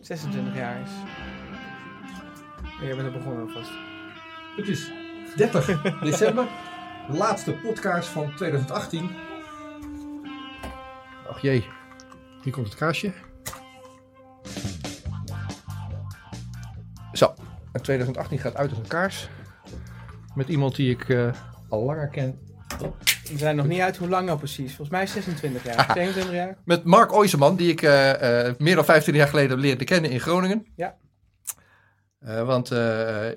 26 jaar is. En jij bent er begonnen alvast. Het is 30 december, de laatste podcast van 2018. Ach jee, hier komt het kaarsje. Zo, en 2018 gaat uit als een kaars. Met iemand die ik eh, al langer ken. We zijn nog niet uit hoe lang nou precies. Volgens mij 26 jaar. 27 jaar. Met Mark Oyseman, die ik eh, eh, meer dan 25 jaar geleden heb leren kennen in Groningen. Ja. Eh, want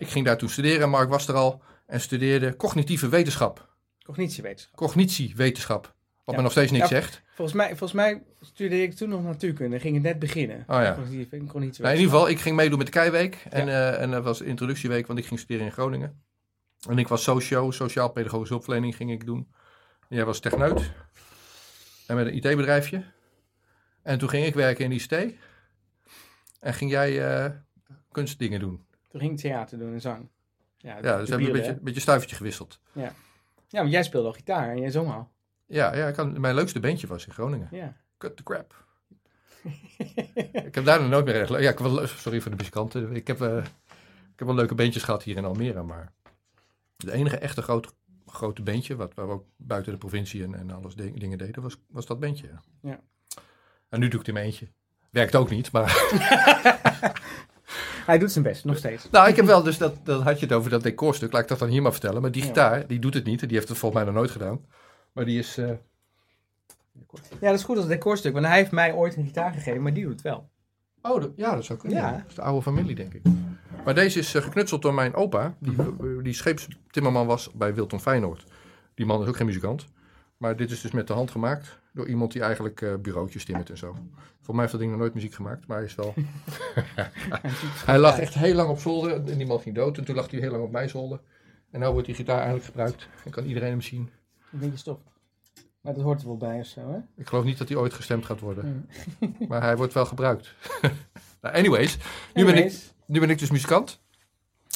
ik ging daar toen studeren, Mark was er al. En studeerde cognitieve wetenschap. Cognitiewetenschap. Cognitiewetenschap. Wat Ja. me nog steeds niks Ja. zegt. Volgens mij, volgens mij studeerde ik toen nog natuurkunde. Ging het net beginnen. Oh ja. Cognitieve- cognitiewetenschap. Nou, in ieder geval, ik ging meedoen met de Keiweek. En, en dat was introductieweek, want ik ging studeren in Groningen. En ik was socio, sociaal-pedagogische hulpverlening ging ik doen. Jij was techneut. En met een IT-bedrijfje. En toen ging ik werken in ICT. En ging jij eh, kunstdingen doen. Toen ging ik theater doen en zang. Ja, Ja, dus de we hebben een beetje, beetje stuivertje gewisseld. Ja, want jij speelde al gitaar en jij zong al. Ja, ja ik had, mijn leukste bandje was in Groningen. Ja. Cut the crap. ik heb daar nog nooit meer echt... Ja, ik wel, sorry voor de muzikanten. Ik heb, eh, ik heb wel leuke bandjes gehad hier in Almere, maar... Het enige echte grote, grote bandje, wat, waar we ook buiten de provincie en, en alles ding- dingen deden, was, was dat bandje. ja. En nu doe ik het in mijn eentje. Werkt ook niet, maar... Hij doet zijn best, nog steeds. nou, ik heb wel dus, dat, dat had je het over dat decorstuk. Laat ik dat dan hier maar vertellen. Maar die gitaar, die doet het niet. Die heeft het volgens mij nog nooit gedaan. Maar die is... eh, Ja, dat is goed als decorstuk, want hij heeft mij ooit een gitaar gegeven, maar die doet het wel. Oh, ja, dat is ook Ja. Dat is de oude familie, denk ik. Maar deze is eh, geknutseld door mijn opa, die, eh, die scheepstimmerman was bij Wilton Feyenoord. Die man is ook geen muzikant. Maar dit is dus met de hand gemaakt door iemand die eigenlijk eh, bureautjes timmert en zo. Volgens mij heeft dat ding nog nooit muziek gemaakt, maar hij is wel... hij lag echt heel lang op zolder en die man ging dood. En toen lag hij heel lang op mijn zolder. En nu wordt die gitaar eigenlijk gebruikt. En kan iedereen hem zien. Een beetje stof. Maar dat hoort er wel bij of zo, hè? Ik geloof niet dat hij ooit gestemd gaat worden. Hmm. Maar hij wordt wel gebruikt. nou, anyways, nu ben ik Nu ben ik dus muzikant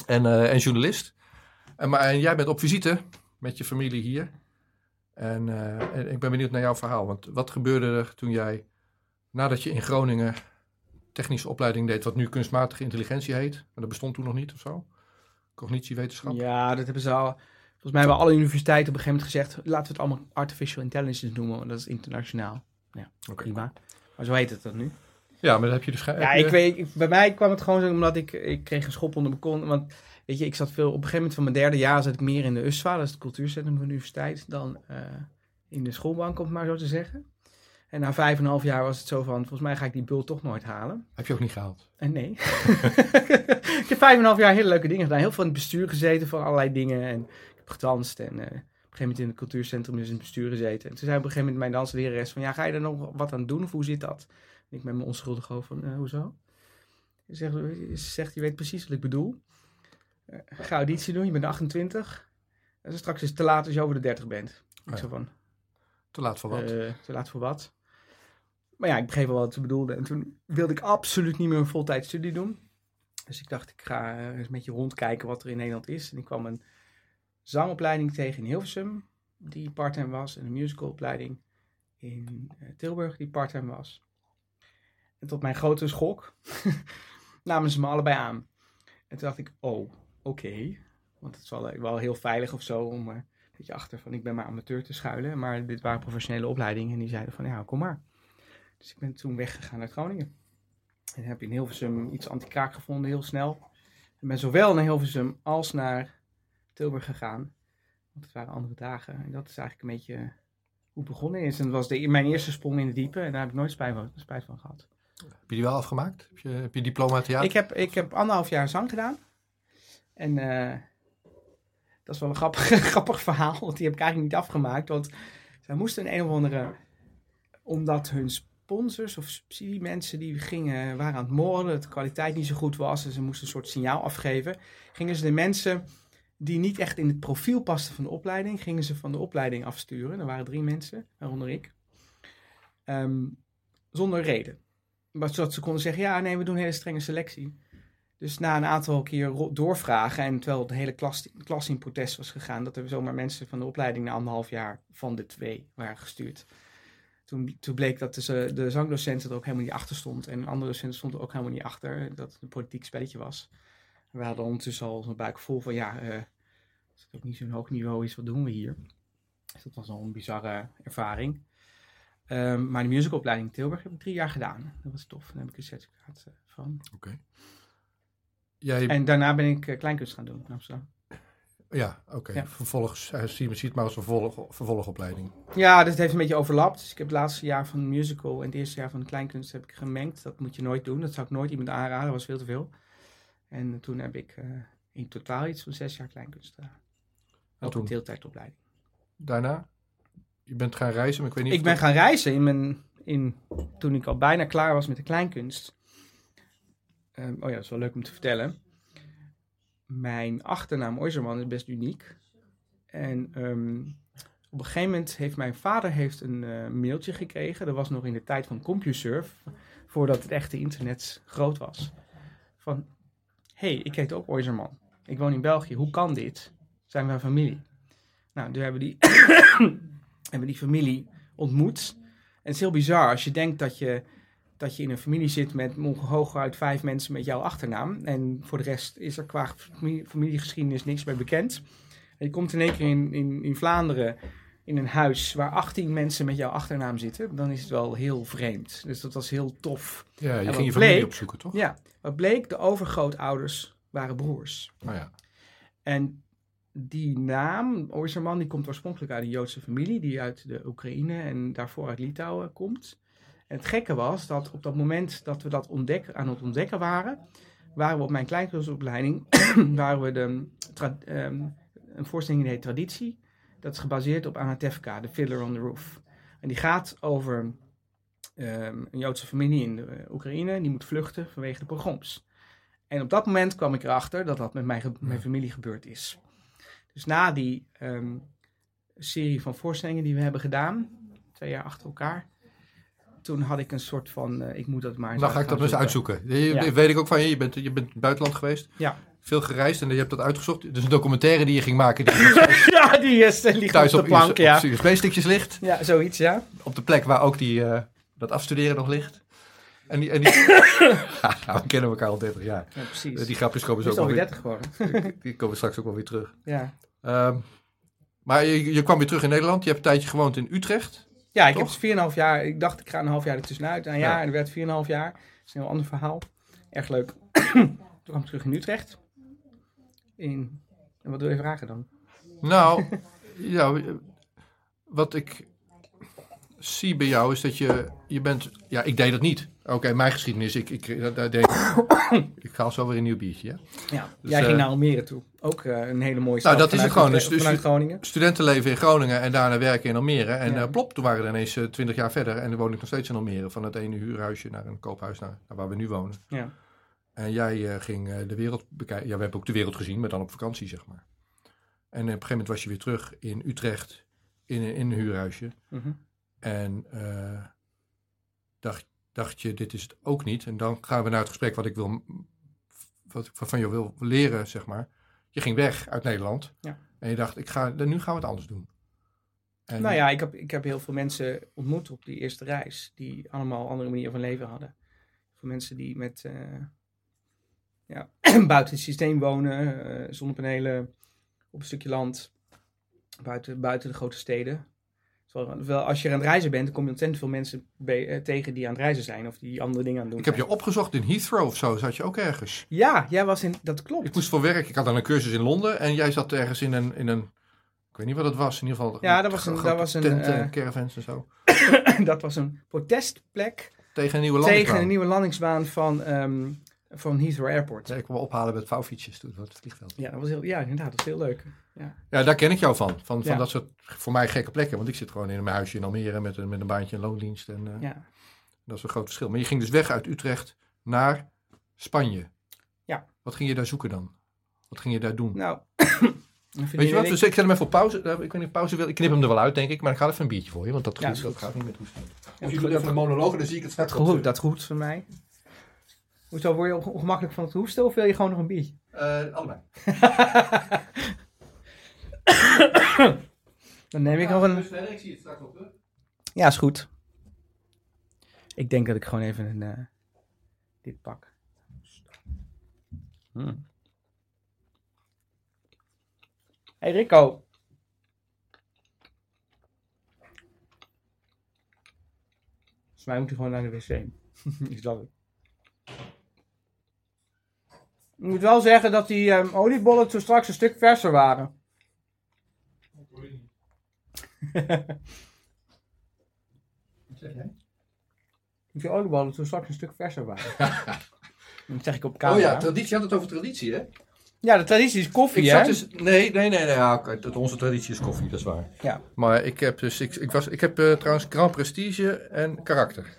en, eh, en journalist. En, maar, en jij bent op visite met je familie hier. En, eh, en ik ben benieuwd naar jouw verhaal. Want wat gebeurde er toen jij, nadat je in Groningen technische opleiding deed, wat nu kunstmatige intelligentie heet, maar dat bestond toen nog niet of zo? Cognitiewetenschap? Ja, dat hebben ze al. Volgens mij hebben alle universiteiten op een gegeven moment gezegd: laten we het allemaal artificial intelligence noemen, want dat is internationaal. Oké. Prima. Maar zo heet het dan nu. Ja, maar dat heb je dus... Ja, ik weet, ik- bij mij kwam het gewoon zo omdat ik, ik kreeg een schop onder mijn kont. Want weet je, ik zat veel, op een gegeven moment van mijn derde jaar zat ik meer in de USFA, dat is het cultuurcentrum van de universiteit, dan eh, in de schoolbank, om het maar zo te zeggen. En na vijf en een half jaar was het zo van, volgens mij ga ik die bult toch nooit halen. Heb je ook niet gehaald? En nee. ik heb vijf en een half jaar hele leuke dingen gedaan. Heel veel in het bestuur gezeten van allerlei dingen. En heb gedanst en eh, op een gegeven moment in het cultuurcentrum dus in het bestuur gezeten. En toen zei op een gegeven moment mijn danslerares van, ja, ga je er nog wat aan doen of hoe zit dat? En ik met mijn onschuldig hoofd van, eh, hoezo? Ze zegt, ze zegt, je weet precies wat ik bedoel. Eh, ga auditie doen, je bent 28. En straks is het te laat als je over de 30 bent. Ik ja. zo van, Te laat voor wat? te laat voor wat? Maar ja, ik begreep wel wat ze bedoelde. En toen wilde ik absoluut niet meer een voltijdstudie doen. Dus ik dacht, ik ga eens een beetje rondkijken wat er in Nederland is. En ik kwam een zangopleiding tegen in Hilversum, die parttime was. En een musicalopleiding in eh, Tilburg, die parttime was. En tot mijn grote schok namen ze me allebei aan. En toen dacht ik, oh, oké. Want het is wel, heel veilig of zo om eh, een beetje achter van ik ben maar amateur te schuilen. Maar dit waren professionele opleidingen en die zeiden van ja, kom maar. Dus ik ben toen weggegaan uit Groningen. En heb in Hilversum iets anti-kraak gevonden, heel snel. En ben zowel naar Hilversum als naar Tilburg gegaan. Want het waren andere dagen. En dat is eigenlijk een beetje hoe het begonnen is. En dat was de, mijn eerste sprong in de diepe. En daar heb ik nooit spijt van, spijt van gehad. Heb je die wel afgemaakt? Heb je, heb je diploma theater? Ik, heb, ik heb anderhalf jaar zang gedaan. En eh, dat is wel een grappig, grappig verhaal, want die heb ik eigenlijk niet afgemaakt. Want zij moesten een, een of andere, omdat hun sponsors of subsidiemensen die gingen, waren aan het moorden, dat de kwaliteit niet zo goed was en ze moesten een soort signaal afgeven, gingen ze de mensen die niet echt in het profiel pasten van de opleiding, gingen ze van de opleiding afsturen. Er waren drie mensen, waaronder ik. Ehm, zonder reden. Maar zodat ze konden zeggen, ja, nee, we doen een hele strenge selectie. Dus na een aantal keer doorvragen, en terwijl de hele klas, klas in protest was gegaan, dat er zomaar mensen van de opleiding na anderhalf jaar van de twee waren gestuurd. toen, toen bleek dat de, de zangdocent er ook helemaal niet achter stond. En andere docent stond er ook helemaal niet achter. Dat het een politiek spelletje was. We hadden ondertussen al een buik vol van ja, eh, als het ook niet zo'n hoog niveau is, wat doen we hier? Dus dat was al een bizarre ervaring. Ehm, maar de musicalopleiding in Tilburg heb ik drie jaar gedaan. Dat was tof. Daar heb ik een certificaat eh, van. Jij, En daarna ben ik eh, kleinkunst gaan doen in Amsterdam. ja, oké. Ja. Vervolgens, uh, zie, zie het maar als een vervolg, vervolgopleiding. Ja, dat heeft een beetje overlapt. Dus ik heb het laatste jaar van de musical en het eerste jaar van de kleinkunst heb ik gemengd. Dat moet je nooit doen. Dat zou ik nooit iemand aanraden. Dat was veel te veel. En eh, toen heb ik eh, in totaal iets van zes jaar kleinkunst gedaan. En Ook een deeltijdopleiding. daarna, je bent gaan reizen, maar ik weet niet Ik ben dat- gaan reizen in mijn, in, toen ik al bijna klaar was met de kleinkunst. Ehm, oh ja, dat is wel leuk om te vertellen. Mijn achternaam Oiserman is best uniek. En ehm, op een gegeven moment heeft mijn vader heeft een eh, mailtje gekregen. Dat was nog in de tijd van CompuServe, voordat het echte internet groot was. Van, hey, ik heet ook Oiserman. Ik woon in België. Hoe kan dit? Zijn wij familie? Nou, toen hebben we die, hebben we die familie ontmoet. En het is heel bizar als je denkt dat je, dat je in een familie zit met hooguit vijf mensen met jouw achternaam. En voor de rest is er qua familie- familiegeschiedenis niks meer bekend. En je komt in één keer in, in, in Vlaanderen in een huis waar 18 mensen met jouw achternaam zitten. Dan is het wel heel vreemd. Dus dat was heel tof. Ja, je ging je familie bleek- opzoeken, toch? Ja, wat bleek, de overgrootouders waren broers. Nou ja. En die naam, Oyserman, die komt oorspronkelijk uit een Joodse familie die uit de Oekraïne en daarvoor uit Litouwen komt. En het gekke was dat op dat moment dat we dat ontdekken, aan het ontdekken waren, waren we op mijn kleinkunstopleiding, waren we de, ehm, een voorstelling die heet Traditie. Dat is gebaseerd op Anatevka, The Fiddler on the Roof. En die gaat over ehm, een Joodse familie in de eh, Oekraïne, die moet vluchten vanwege de pogroms. En op dat moment kwam ik erachter dat dat met mijn, ge- mijn familie gebeurd is. Dus na die ehm, serie van voorstellingen die we hebben gedaan, twee jaar achter elkaar, toen had ik een soort van, eh, ik moet dat maar eens Dan ga ik dat eens zoeken. uitzoeken. Je, Ja. Weet ik ook van je, je bent, je bent buitenland geweest. Ja. Veel gereisd en je hebt dat uitgezocht. Dus een documentaire die je ging maken, die ja, die is, eh, ligt thuis op op, de plank, ja. USB-stickjes ligt. Ja, zoiets, ja. Op de plek waar ook die, eh, dat afstuderen nog ligt. En die, en die... Ja, we kennen elkaar al 30 jaar. Ja, precies. Eh, Die grapjes komen zo ook alweer weer, 30 geworden. die komen straks ook wel weer terug. Ja, Ehm, maar je, je kwam weer terug in Nederland. Je hebt een tijdje gewoond in Utrecht. ja ik Toch? heb 4,5 jaar, ik dacht ik ga een half jaar ertussenuit. Een jaar, Ja. en er werd 4,5 jaar. Dat is een heel ander verhaal. Erg leuk. Toen kwam ik terug in Utrecht. In, en wat wil je vragen dan? Nou, ja, wat ik zie bij jou is dat je, je bent, ja, ik deed dat niet. Oké, mijn geschiedenis, ik, ik, daar- deed ik haal zo weer een nieuw biertje. Ja? Ja, Dus, jij ging eh, naar Almere toe. Ook eh, een hele mooie stad. Nou, dat is het gewoon. Dus- dus- vanuit Groningen. Studentenleven in Groningen en daarna werken in Almere. En Ja. eh, plop, toen waren we ineens twintig jaar verder en dan woon ik nog steeds in Almere. Van het ene huurhuisje naar een koophuis naar, naar waar we nu wonen. Ja. En jij eh, ging eh, de wereld bekijken. Ja, we hebben ook de wereld gezien, maar dan op vakantie, zeg maar. En op een gegeven moment was je weer terug in Utrecht in, een- in een huurhuisje. Mhm. En eh, dacht, dacht je, dit is het ook niet. En dan gaan we naar het gesprek wat ik wil, wat ik van je wil leren, zeg maar. Je ging weg uit Nederland. Ja. En je dacht, ik ga, nu gaan we het anders doen. En, Nou ja, ik heb, ik heb heel veel mensen ontmoet op die eerste reis. Die allemaal andere manieren van leven hadden. Voor mensen die met, ja, buiten het systeem wonen. eh, zonnepanelen op een stukje land. Buiten, buiten de grote steden. Terwijl, wel, als je aan het reizen bent, dan kom je ontzettend veel mensen eh, tegen die aan het reizen zijn. Of die andere dingen aan het doen Ik heb je opgezocht in Heathrow of zo, zat je ook ergens. Ja, jij was in... Dat klopt. Ik moest voor werk, ik had dan een cursus in Londen en jij zat ergens in een, in een ik weet niet wat het was, in ieder geval. Ja, dat was een- dat was een, tenten, eh, caravans en zo. dat was een protestplek Tegen een nieuwe tegen landingsbaan. een nieuwe landingsbaan van, ehm, van Heathrow Airport. Ja, ik kwam ophalen met vouwfietsjes toen, het vliegveld. Ja, dat was heel, ja, inderdaad, dat was heel leuk. Ja. Ja, daar ken ik jou van. Van, van Ja. dat soort voor mij gekke plekken. Want ik zit gewoon in mijn huisje in Almere met een, met een baantje in loondienst. En, eh, Ja. Dat is een groot verschil. Maar je ging dus weg uit Utrecht naar Spanje. Ja. Wat ging je daar zoeken dan? Wat ging je daar doen? Nou, Weet je wat? Dus ik zet hem even op pauze. Eh, Ik weet niet of pauze wil. Ik knip hem er wel uit, denk ik. Maar ik ga even een biertje voor je. Want dat, Ja, goed, is dat goed. gaat niet met hoesten. Ja, Of je dat- doet even een monoloog dan zie ik het straks Dat goed, dat goed van mij. Hoezo, word je onge- ongemakkelijk van het hoesten of wil je gewoon nog een biertje? Eh, allebei. Dan neem ik nog een... Ik zie het straks terug. Ja, is goed. Ik denk dat ik gewoon even een, eh, dit pak. Hmm. Hey Rico. Volgens mij moet hij gewoon naar de wc. Is dat het? Ik moet wel zeggen dat die ehm, oliebollen toen straks een stuk verser waren. Die oliebollen toen straks een stuk verser waren. dat zeg ik op camera. Oh ja, traditie. Je had het over traditie, hè? Ja, de traditie is koffie, Ik hè? zat dus, nee, nee, nee, nee ja, oké, dat- onze traditie is koffie, dat is waar. Ja. Maar ik heb dus, ik, ik, was, ik heb eh, trouwens Grand Prestige en Karakter.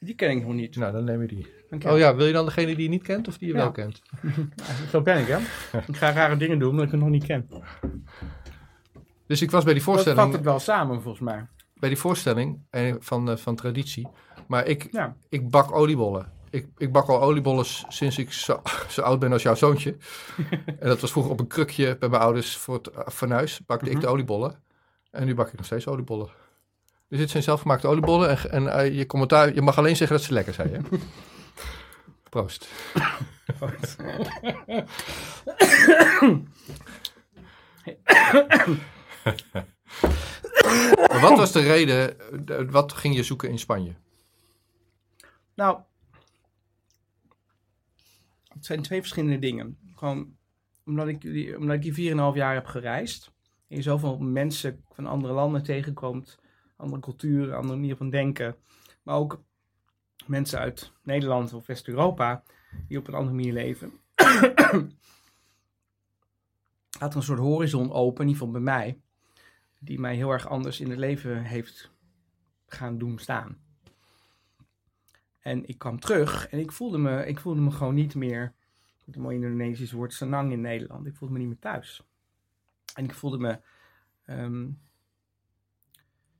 Die ken ik nog niet. Nou, dan neem je die. Oh ja, wil je dan degene die je niet kent of die je Ja. wel kent? Zo ben ik, hè? ik ga rare dingen doen, omdat ik het nog niet ken. Dus ik was bij die Dat vat voorstelling, het wel samen, volgens mij. bij die voorstelling eh, van, eh, van traditie. Maar ik, Ja. ik bak oliebollen. Ik, ik bak al oliebollen sinds ik zo, zo oud ben als jouw zoontje. en dat was vroeger op een krukje bij mijn ouders voor het uh, fornuis. Bakte ik Mhm. de oliebollen. En nu bak ik nog steeds oliebollen. Dus dit zijn zelfgemaakte oliebollen. En, en eh, je commentaar, je mag alleen zeggen dat ze lekker zijn. Hè? Proost. Wat was de reden, eh, wat ging je zoeken in Spanje? Nou, het zijn twee verschillende dingen. Gewoon omdat ik, omdat ik die 4,5 jaar heb gereisd. En je zoveel mensen van andere landen tegenkomt. Andere culturen, andere manier van denken. Maar ook mensen uit Nederland of West-Europa die op een andere manier leven. Er een soort horizon open, in ieder geval bij mij. Die mij heel erg anders in het leven heeft gaan doen staan. En ik kwam terug en ik voelde me, ik voelde me gewoon niet meer, het mooie Indonesisch woord, senang in Nederland. Ik voelde me niet meer thuis. En ik voelde me, ehm,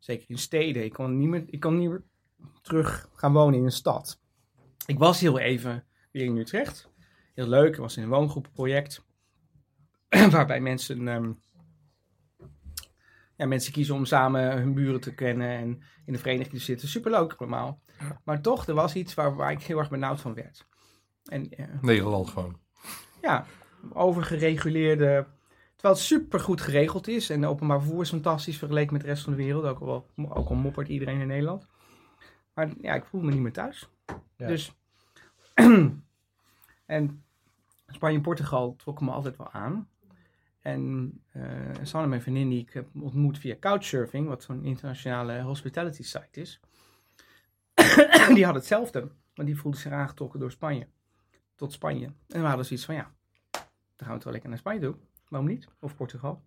zeker in steden, ik kon, niet meer, ik kon niet meer terug gaan wonen in een stad. Ik was heel even weer in Utrecht. Heel leuk, ik was in een woongroepenproject. waarbij mensen, ehm, ja, mensen kiezen om samen hun buren te kennen en in de vereniging te zitten. Superleuk allemaal. Maar toch, er was iets waar, waar ik heel erg benauwd van werd. En eh, Nederland gewoon. ja, overgereguleerde. Terwijl het super goed geregeld is. En de openbaar vervoer is fantastisch vergeleken met de rest van de wereld. Ook al, ook al moppert iedereen in Nederland. Maar ja, ik voel me niet meer thuis. Ja. Dus. en Spanje en Portugal trokken me altijd wel aan. En eh Sanne, mijn vriendin, die ik heb ontmoet via Couchsurfing, wat zo'n internationale hospitality site is. die had hetzelfde, maar die voelde zich aangetrokken door Spanje. Tot Spanje. En we hadden zoiets van, ja, dan gaan we het wel lekker naar Spanje doen. Waarom niet? Of Portugal.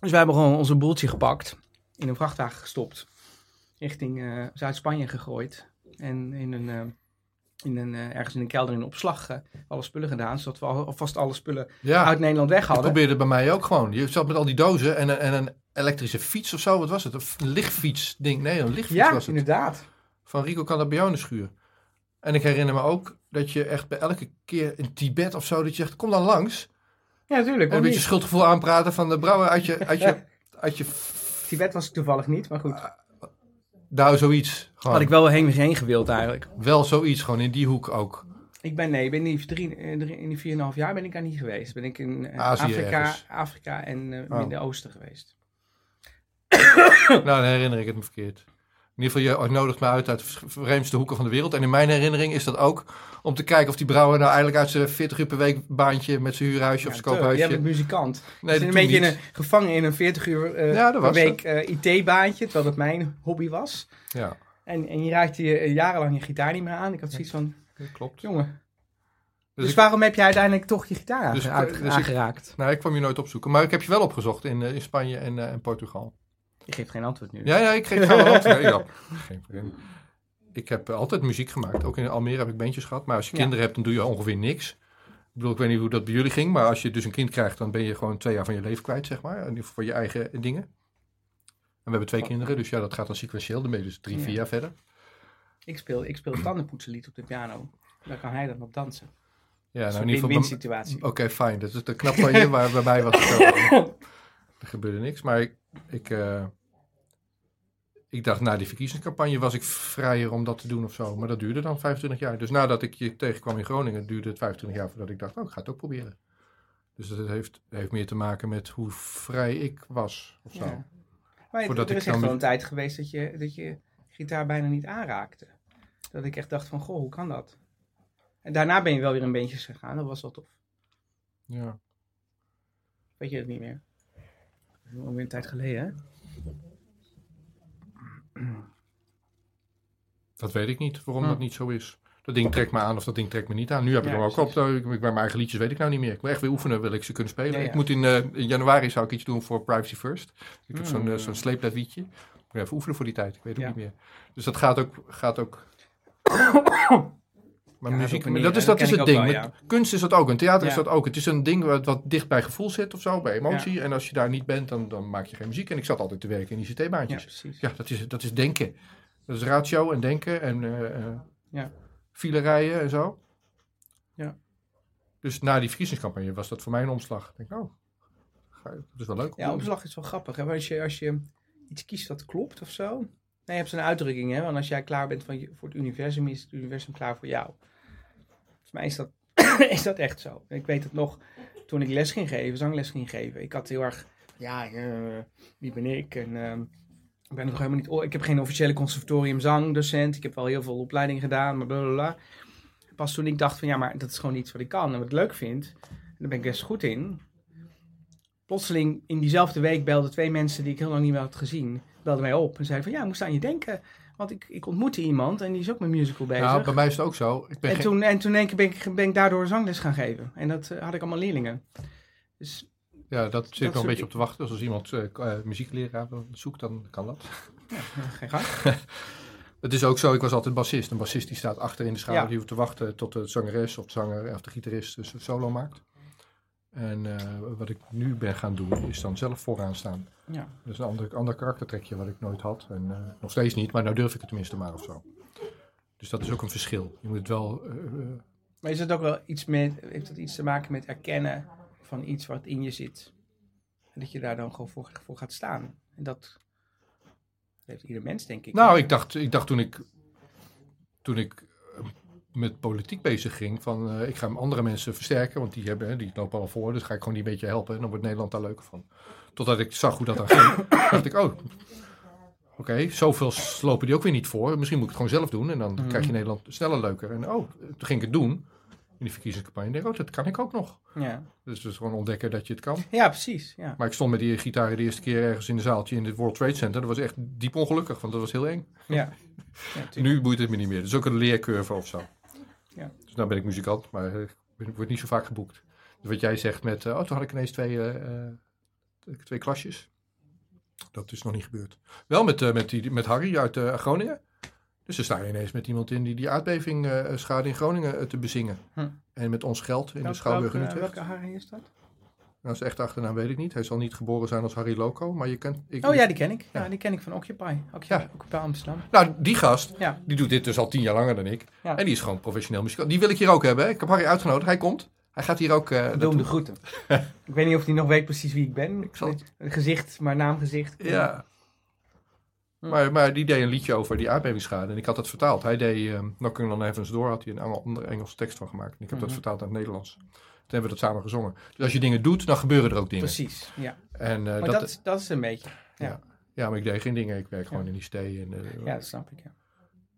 Dus wij hebben gewoon onze boeltje gepakt, in een vrachtwagen gestopt, richting eh, Zuid-Spanje gegooid. En in een, eh, in een, eh, ergens in een kelder in een opslag alle spullen gedaan, zodat we al- alvast alle spullen Ja, uit Nederland weg ik hadden. probeerde bij mij ook gewoon. Je zat met al die dozen en, een- en een elektrische fiets of zo. Wat was het? Een lichtfiets ding. Nee, een lichtfiets Ja, was het. inderdaad. Van Rico Calabione schuur. En ik herinner me ook dat je echt bij elke keer in Tibet of zo, dat je zegt, kom dan langs. Ja, natuurlijk. En een beetje schuldgevoel aanpraten van de brouwer uit je, uit je, uit je, Tibet was ik toevallig niet, maar goed. nou zoiets. Gewoon. Had ik wel heen heen gewild eigenlijk. Wel zoiets, gewoon in die hoek ook. Ik ben, nee, ik ben in die, drie, eh, drie- in die 4,5 jaar ben ik daar niet geweest. Ben ik in eh, Azië Afrika, ergens. Afrika en eh Oh. Midden-Oosten geweest. nou, dan herinner ik het me verkeerd. In ieder geval, je nodigt me uit uit de vreemdste hoeken van de wereld. En in mijn herinnering is dat ook om te kijken of die brouwer nou eigenlijk uit zijn 40 uur per week baantje met zijn huurhuisje of zijn koophuisje. Jij bent muzikant. nee, dat een beetje in een, gevangen in een 40 uur eh, Ja, per week eh, IT-baantje, terwijl dat mijn hobby was. Ja, En, en je raakte je eh, jarenlang je gitaar niet meer aan. Ik had zoiets van, klopt. jongen. Dus, Dus ik, waarom heb je uiteindelijk toch je gitaar Dus ik- dus ik- aangeraakt? nou, ik kwam je nooit opzoeken. Maar ik heb je wel opgezocht in, in Spanje en, en Portugal. Je geeft geen antwoord nu. Ja, ja, ik geef ja, geen probleem. Ik heb eh, altijd muziek gemaakt. Ook in Almere heb ik bandjes gehad. Maar als je Ja. kinderen hebt, dan doe je ongeveer niks. Ik bedoel, ik weet niet hoe dat bij jullie ging. Maar als je dus een kind krijgt, dan ben je gewoon twee jaar van je leven kwijt, zeg maar. Voor je eigen dingen. En we hebben twee kinderen, dus ja, dat gaat dan sequentieel. Dan ben je dus drie, vier jaar verder. Ik speel, ik speel tandenpoetsenlied op de piano. Daar kan hij dan op dansen. Ja, nou in ieder geval... situatie. Oké, fijn. Dat is te knap van je, maar bij mij was het zo. Er gebeurde niks. Maar ik, ik, eh, ik dacht, na die verkiezingscampagne was ik vrijer om dat te doen of zo. Maar dat duurde dan 25 jaar. Dus nadat ik je tegenkwam in Groningen, duurde het 25 jaar voordat ik dacht, oh, ik ga het ook proberen. Dus dat heeft, heeft meer te maken met hoe vrij ik was of zo. Ja. Maar Voordat er ik is echt wel een tijd geweest dat je, dat je gitaar bijna niet aanraakte. Dat ik echt dacht van, goh, hoe kan dat? En daarna ben je wel weer in beentjes gegaan. Dat was wel tof. Ja. Weet je het niet meer? Alweer een tijd geleden, hè? Dat weet ik niet, waarom Hm. dat niet zo is. Dat ding trekt me aan of dat ding trekt me niet aan. Nu heb ik Ja, hem ook op. eh, ik- Bij mijn eigen liedjes weet ik nou niet meer. Ik moet echt weer oefenen, wil ik ze kunnen spelen. Ja, ja. Ik moet in, eh, in januari zou ik iets doen voor Privacy First. Ik heb zo'n Mm. eh, zo'n sleepledliedje. Ik moet even oefenen voor die tijd. Ik weet het niet meer. Dus dat gaat ook... Gaat ook maar Ja, muziek, dat is, dat dat is het ding. Met kunst is dat ook. En theater is dat ook. Het is een ding wat, wat dicht bij gevoel zit of zo, bij emotie. En als je daar niet bent, dan, dan maak je geen muziek. En ik zat altijd te werken in Ja, ICT-baantjes. precies. Ja, dat is, dat is denken. Dat is ratio en denken en eh eh, Ja. filerijen en zo. Ja. Dus na die verkiezingscampagne was dat voor mij een omslag. Ik denk, oh, dat is wel leuk. Ja, doen. opslag is wel grappig. Hè? Maar Als, je, als je iets kiest wat klopt of zo. Nee, je hebt zo'n uitdrukking, hè? Want als jij klaar bent van je, voor het universum, is het universum klaar voor jou. Volgens mij is dat, is dat echt zo. Ik weet het nog, toen ik les ging geven, zangles ging geven. Ik had heel erg, ja, eh, wie ben ik? En ehm, ik ben nog helemaal niet, oh, ik heb geen officiële conservatorium zangdocent. Ik heb wel heel veel opleidingen gedaan, maar blablabla. Pas toen ik dacht van, ja, maar dat is gewoon iets wat ik kan en wat ik leuk vind. En daar ben ik best goed in plotseling in diezelfde week belden twee mensen die ik heel lang niet meer had gezien, belden mij op en zeiden van ja, ik moest aan je denken. Want ik, ik ontmoette iemand en die is ook met musical bezig. Nou, bij mij is het ook zo. Ik ben en, geen- toen, en toen in één keer ben ik, ben ik daardoor zangles gaan geven. En dat eh, had ik allemaal leerlingen. Dus ja, dat zit dat nog een beetje op te wachten. Dus als iemand eh, eh, muziekleraar zoekt, dan kan dat. ja, geen gang. Het is ook zo, ik was altijd bassist. Een bassist die staat achter in de schaduw. Ja. Die hoeft te wachten tot de zangeres of de zanger of de gitarist een solo maakt. En eh, wat ik nu ben gaan doen, is dan zelf vooraan staan. Ja. Dat is een ander, ander karaktertrekje wat ik nooit had. En eh, nog steeds niet, maar nou durf ik het tenminste maar of zo. Dus dat is ook een verschil. Je moet het wel... eh, Maar is het ook wel iets met, heeft dat iets te maken met erkennen van iets wat in je zit? En dat je daar dan gewoon voor, voor gaat staan. En dat heeft ieder mens, denk ik. nou, ik dacht, ik dacht toen ik, toen ik met politiek bezig ging, van eh, ik ga andere mensen versterken, want die, hebben, die lopen al voor, dus ga ik gewoon die een beetje helpen en dan wordt Nederland daar leuker van. Totdat ik zag hoe dat dan ging, dacht ik, oh, oké, zoveel lopen die ook weer niet voor, misschien moet ik het gewoon zelf doen en dan Mhm. krijg je Nederland sneller leuker. En oh, toen ging ik het doen in die verkiezingscampagne en denk ik, oh, dat kan ik ook nog. Ja. Dus dus gewoon ontdekken dat je het kan. ja, precies. Ja. Maar ik stond met die gitaar de eerste keer ergens in een zaaltje in het World Trade Center. Dat was echt diep ongelukkig, want dat was heel eng. Ja. Nu boeit het me niet meer. Dat is ook een leercurve of zo. Ja. Dus nou ben ik muzikant, maar eh, ik word niet zo vaak geboekt. Dus wat jij zegt met, eh, oh, toen had ik ineens twee, eh, twee klasjes. Dat is nog niet gebeurd. Wel met, met, die, met Harry uit Groningen. Dus dan sta je ineens met iemand in die die aardbeving schade in Groningen te bezingen. Hm. En met ons geld in de Schouwburg in Utrecht. welke Harry is dat? Nou, zijn echte achternaam weet ik niet. Hij zal niet geboren zijn als Harry Loco, maar je kent... Ik, Oh ja, die ken ik. Ja, Ja. die ken ik van Occupy. Occupy, Ja. Occupy Amsterdam. Nou, die gast, Ja. die doet dit dus al tien jaar langer dan ik. En die is gewoon professioneel muzikant. Die wil ik hier ook hebben. hè. Ik heb Harry uitgenodigd. Hij komt. Hij gaat hier ook... Doe hem naartoe. de groeten. ik weet niet of hij nog weet precies wie ik ben. Ik zal het- Gezicht, maar naamgezicht. Ja. Hm. Maar, maar die deed een liedje over die aardbevingsschade. En ik had dat vertaald. Hij deed uh, Knocking on Heaven's Door. Had hij een andere Engelse tekst van gemaakt. En ik heb dat Mhm. vertaald naar het Nederlands. Hebben we dat samen gezongen. Dus als je dingen doet, dan gebeuren er ook dingen. Precies, ja. En, eh, Maar dat, dat, dat, is een beetje. Ja, maar ik deed geen dingen. Ik werk gewoon Ja. in die stee. En, eh, Ja, dat snap ik. Ja,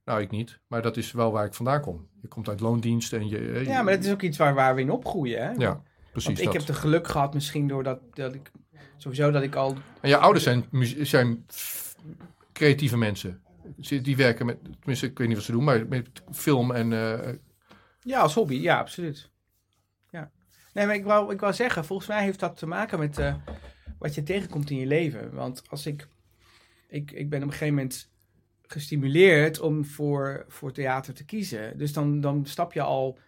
Nou, ik niet. Maar dat is wel waar ik vandaan kom. Je komt uit loondienst en je... eh, je- ja maar dat is ook iets waar, waar we in opgroeien. Hè? Ja, precies Want ik dat. heb de geluk gehad misschien doordat dat ik... Sowieso dat ik al... En je ouders zijn, zijn creatieve mensen. Die werken met, tenminste, ik weet niet wat ze doen, maar met film en... Ja, als hobby. Ja, absoluut. Nee, maar ik wou, ik wou zeggen, volgens mij heeft dat te maken met eh, wat je tegenkomt in je leven. Want als ik... Ik, ik ben op een gegeven moment gestimuleerd om voor, voor theater te kiezen. Dus dan, dan stap je al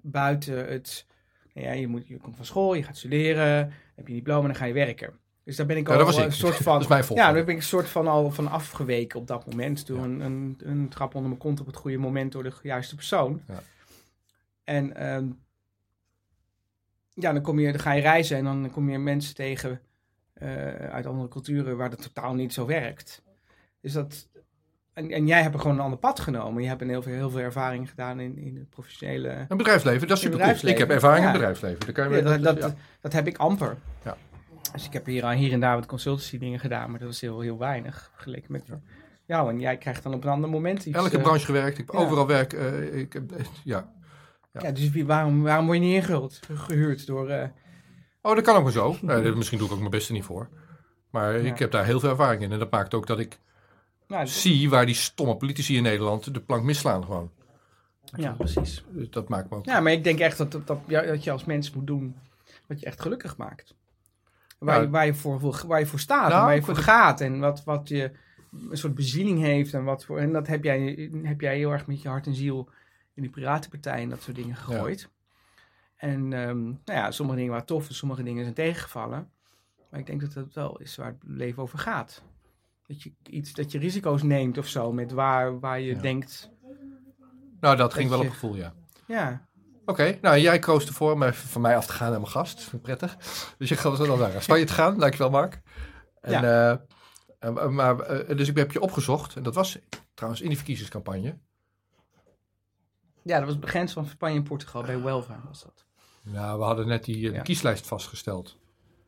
buiten het... nou Ja, je, moet, je komt van school, je gaat studeren, heb je een diploma en dan ga je werken. Dus daar ben ik Ja, al een ik. soort van... dat is mijn Ja, daar ben ik een soort van al van afgeweken op dat moment. Door Ja. een, een, een trap onder mijn kont op het goede moment door de juiste persoon. Ja. En ehm, ja, dan, kom je, dan ga je reizen en dan kom je mensen tegen eh, uit andere culturen waar dat totaal niet zo werkt. Dus dat, en, en jij hebt gewoon een ander pad genomen. Je hebt een heel veel, heel veel ervaring gedaan in, in het professionele... Een bedrijfsleven, dat is super cool. Ik heb ervaring in het bedrijfsleven. Daar kan je Ja, dat, dat, ja. dat heb ik amper. Ja. Dus ik heb hier, hier en daar wat consultancy dingen gedaan, maar dat is heel, heel weinig vergeleken met jou. En jij krijgt dan op een ander moment iets... Elke eh, branche gewerkt, ik heb overal werk. ik heb, ja. Ja, dus wie, waarom, waarom word je niet ingehuurd? Gehuurd door... eh, Oh, dat kan ook maar zo. Nee, misschien doe ik ook mijn beste niet voor. Maar ik heb daar heel veel ervaring in. En dat maakt ook dat ik nou, zie waar die stomme politici in Nederland de plank misslaan gewoon. ja, precies. Dus dat maakt me ook... Ja, maar ik denk echt dat, dat, dat, dat je als mens moet doen wat je echt gelukkig maakt. Waar, Ja. waar, je, voor, waar je voor staat Nou, en waar je voor voor gaat. En wat, wat je een soort bezieling heeft. En, wat voor, en dat heb jij, heb jij heel erg met je hart en ziel in die Piratenpartij en dat soort dingen gegooid. En ehm, nou ja, sommige dingen waren tof en sommige dingen zijn tegengevallen. Maar ik denk dat dat wel is waar het leven over gaat. Dat je, iets, dat je risico's neemt of zo met waar, waar je Ja. denkt. Nou, dat ging wel je- op gevoel, ja. Ja, Oké, nou jij koos ervoor om even van mij af te gaan naar mijn gast. Vind ik prettig. Dus je gaat dan naar Spanje te gaan. Dankjewel, Mark. En, Ja. eh, eh, maar, eh, dus ik heb je opgezocht. En dat was trouwens in die verkiezingscampagne. Ja, dat was de grens van Spanje en Portugal bij Huelva was dat. Nou, we hadden net die eh, Ja. kieslijst vastgesteld.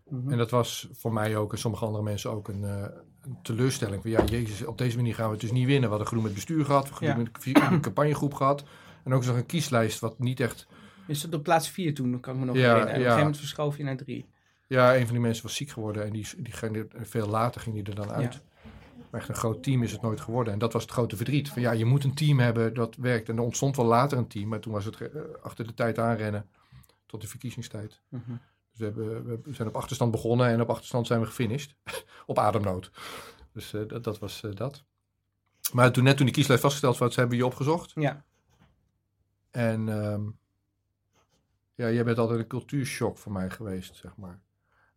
Mhm. En dat was voor mij ook en sommige andere mensen ook een, eh, een teleurstelling. Van ja, jezus, op deze manier gaan we het dus niet winnen. We hadden gedoe met bestuur gehad, we hadden Ja. met een campagnegroep gehad. En ook nog een kieslijst wat niet echt... Je zat op plaats 4 toen, kan ik me nog Ja, herinneren. En op een ja. gegeven moment verschoof je naar 3. Ja, een van die mensen was ziek geworden en die, die ging er, veel later ging die er dan uit. Maar echt een groot team is het nooit geworden. En dat was het grote verdriet. Van ja, je moet een team hebben dat werkt. En er ontstond wel later een team, maar toen was het eh, achter de tijd aanrennen tot de verkiezingstijd. Dus we, hebben, we zijn op achterstand begonnen en op achterstand zijn we gefinished. op ademnood. Dus eh, dat, dat was eh, dat. Maar toen, net toen die kieslijst vastgesteld was, hebben we je opgezocht. Ja, En ehm, ja, jij bent altijd een cultuurshock voor mij geweest, zeg maar.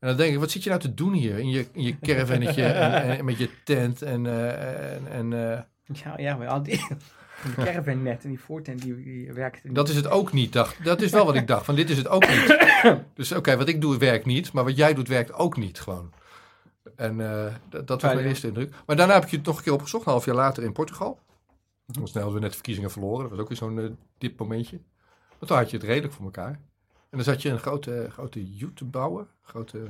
En dan denk ik, wat zit je nou te doen hier in je, in je caravannetje en, en met je tent en, eh, en, eh, ja, ja maar al die, die caravan net en die voortent die, niet. dat is het ook niet. Dacht, dat is wel wat ik dacht, van dit is het ook niet. Dus oké, wat ik doe werkt niet, maar wat jij doet werkt ook niet gewoon. En eh, dat, dat was mijn eerste indruk. Maar daarna heb ik je het nog een keer opgezocht, een half jaar later in Portugal. Want snel hadden we net de verkiezingen verloren. Dat was ook weer zo'n eh, dip momentje. Maar toen had je het redelijk voor elkaar. En dan zat je een grote, grote jute te bouwen. Grote,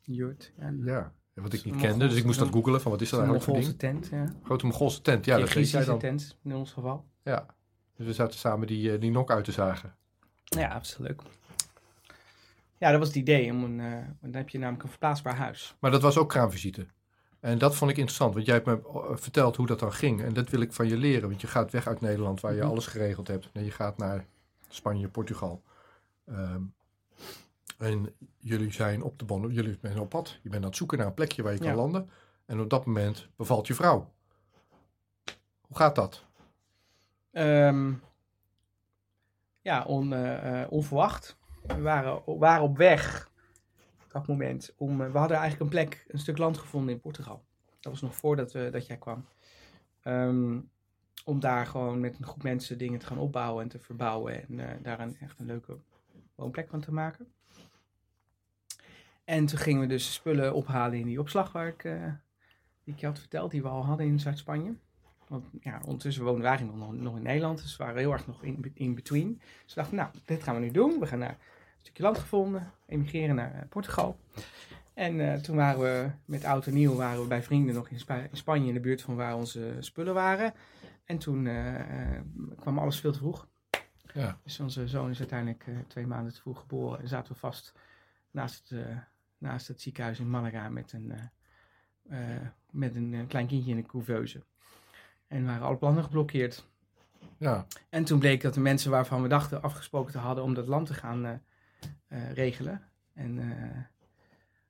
Jurt. Ja, ja, wat ik niet kende. Dus ik moest dat googelen van wat is dat een eigenlijk voor Mongoolse ding. tent, ja. Grote Mongoolse tent, ja, Kirgizische dan. tent, in ons geval. Ja. Dus we zaten samen die, eh, die nok uit te zagen. Ja, leuk. Ja, dat was het idee. Om een, eh, dan heb je namelijk een verplaatsbaar huis. Maar dat was ook kraamvisite. En dat vond ik interessant, want jij hebt me eh, verteld hoe dat dan ging. En dat wil ik van je leren, want je gaat weg uit Nederland waar je Mhm. alles geregeld hebt. En je gaat naar Spanje, Portugal. Ehm, en jullie zijn op de bon, jullie zijn op pad. Je bent aan het zoeken naar een plekje waar je kan landen. En op dat moment bevalt je vrouw. Hoe gaat dat? Ehm, ja, on, eh, eh, onverwacht. We waren, waren op weg op dat moment. Om, eh, we hadden eigenlijk een plek, een stuk land gevonden in Portugal. Dat was nog voordat we, dat jij kwam. Ehm, om daar gewoon met een groep mensen dingen te gaan opbouwen en te verbouwen. En eh, daar een, echt een leuke woonplek van te maken. En toen gingen we dus spullen ophalen in die opslag waar ik, eh, die ik je had verteld, die we al hadden in Zuid-Spanje. Want ja, ondertussen we eigenlijk nog, nog in Nederland, dus we waren heel erg nog in, in between. Dus we dachten, nou, dit gaan we nu doen. We gaan naar een stukje land gevonden, emigreren naar eh, Portugal. En eh, toen waren we met oud en nieuw waren we bij vrienden nog in, in Spanje in de buurt van waar onze spullen waren. En toen kwam alles veel te vroeg. Ja. Dus onze zoon is uiteindelijk eh, twee maanden te vroeg geboren en zaten we vast naast het, eh, naast het ziekenhuis in Malaga met een, eh, met een klein kindje in een couveuse. En waren alle plannen geblokkeerd. Ja, En toen bleek dat de mensen waarvan we dachten afgesproken te hadden om dat land te gaan regelen. En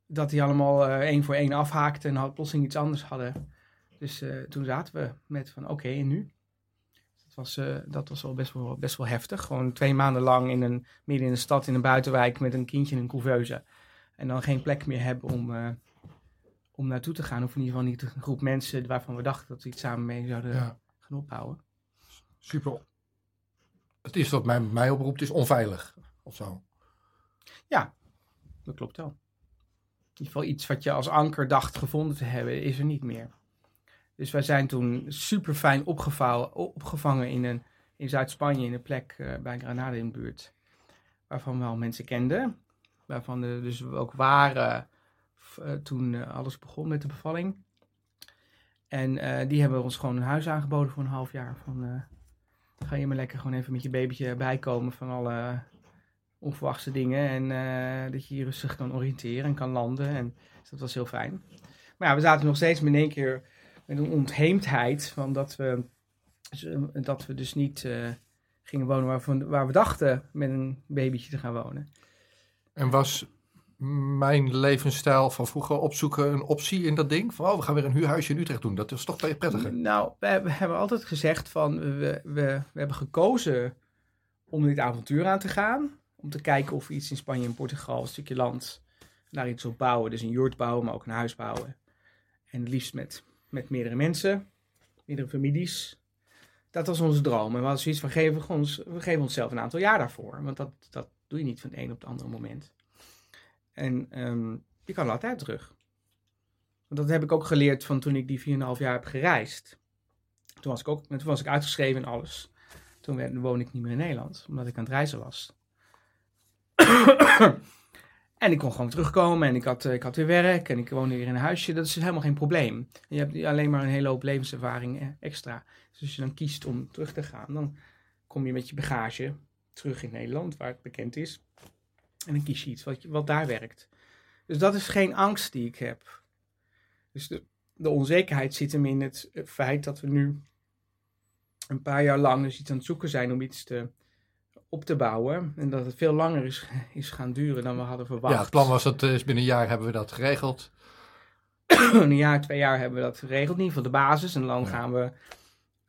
dat die allemaal één voor één afhaakten en had, plotseling iets anders hadden. Dus toen zaten we met van oké, en nu? Dat was, eh, dat was al best wel, best wel heftig. Gewoon twee maanden lang in een, midden in de stad, in een buitenwijk met een kindje in een couveuse. En dan geen plek meer hebben om, eh, om naartoe te gaan. Of in ieder geval niet een groep mensen waarvan we dachten dat we iets samen mee zouden ja, gaan opbouwen. super. Het is wat mij, mij oproept, is onveilig. Of zo. Dat klopt wel. In ieder geval iets wat je als anker dacht gevonden te hebben, is er niet meer. Dus Dus wij zijn toen super fijn opgevangen in, een, in Zuid-Spanje, in een plek uh, bij Granada in de buurt. Waarvan we al mensen kenden. Waarvan we dus ook waren uh, toen uh, alles begon met de bevalling. En die hebben ons gewoon een huis aangeboden voor een half jaar. Van, ga je maar lekker gewoon even met je babytje bijkomen van alle onverwachte dingen. En dat je je rustig kan oriënteren en kan landen. En dus dat was heel fijn. Maar ja, we zaten nog steeds met één keer met een ontheemdheid van dat we, dat we dus niet uh, gingen wonen waar we, waar we dachten met een babytje te gaan wonen. En was mijn levensstijl van vroeger opzoeken een optie in dat ding? Van, oh, we gaan weer een huurhuisje in Utrecht doen. Dat is toch prettiger? Nou, we, we hebben altijd gezegd van, we, we, we hebben gekozen om dit avontuur aan te gaan. Om te kijken of we iets in Spanje en Portugal, een stukje land, daar iets op bouwen. Dus een yurt bouwen, maar ook een huis bouwen. En het liefst met, met meerdere mensen, meerdere families. Dat was onze droom. En we hadden zoiets van, geven ons, we geven onszelf een aantal jaar daarvoor. Want dat, dat doe je niet van het een op het andere moment. En um, je kan altijd terug. Want dat heb ik ook geleerd van toen ik die 4,5 jaar heb gereisd. Toen was ik, ook, toen was ik uitgeschreven en alles. Toen woonde ik niet meer in Nederland, omdat ik aan het reizen was. En ik kon gewoon terugkomen en ik had, eh, ik had weer werk en ik woonde weer in een huisje. Dat is helemaal geen probleem. je hebt alleen maar een hele hoop levenservaring eh, extra. Dus als je dan kiest om terug te gaan, dan kom je met je bagage terug in Nederland, waar het bekend is. En dan kies je iets wat, wat daar werkt. Dus dat is geen angst die ik heb. Dus de, de onzekerheid zit hem in het feit dat we nu een paar jaar lang dus iets aan het zoeken zijn om iets te op te bouwen. En dat het veel langer is, is gaan duren dan we hadden verwacht. Ja, het plan was dat uh, binnen een jaar hebben we dat geregeld. een jaar, twee jaar hebben we dat geregeld. In ieder geval de basis. En dan gaan, we,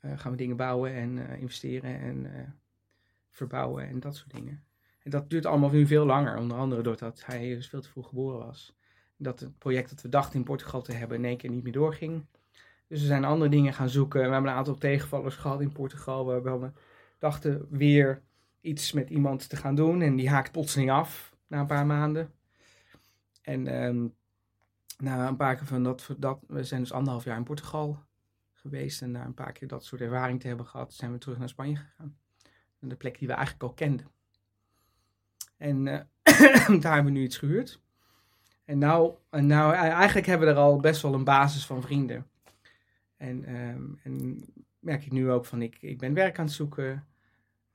uh, gaan we dingen bouwen en uh, investeren en verbouwen en dat soort dingen. En dat duurt allemaal nu veel langer. Onder andere doordat hij dus veel te vroeg geboren was. Dat het project dat we dachten in Portugal te hebben in één keer niet meer doorging. Dus we zijn andere dingen gaan zoeken. We hebben een aantal tegenvallers gehad in Portugal. Waarbij we dachten weer iets met iemand te gaan doen. En die haakt plotseling af na een paar maanden. En um, na een paar keer van dat, dat, we zijn dus anderhalf jaar in Portugal geweest. En na een paar keer dat soort ervaring te hebben gehad, zijn we terug naar Spanje gegaan. En de plek die we eigenlijk al kenden. En uh, daar hebben we nu iets gehuurd. En nou, en nou, eigenlijk hebben we er al best wel een basis van vrienden. En, um, en merk ik nu ook van, ik, ik ben werk aan het zoeken.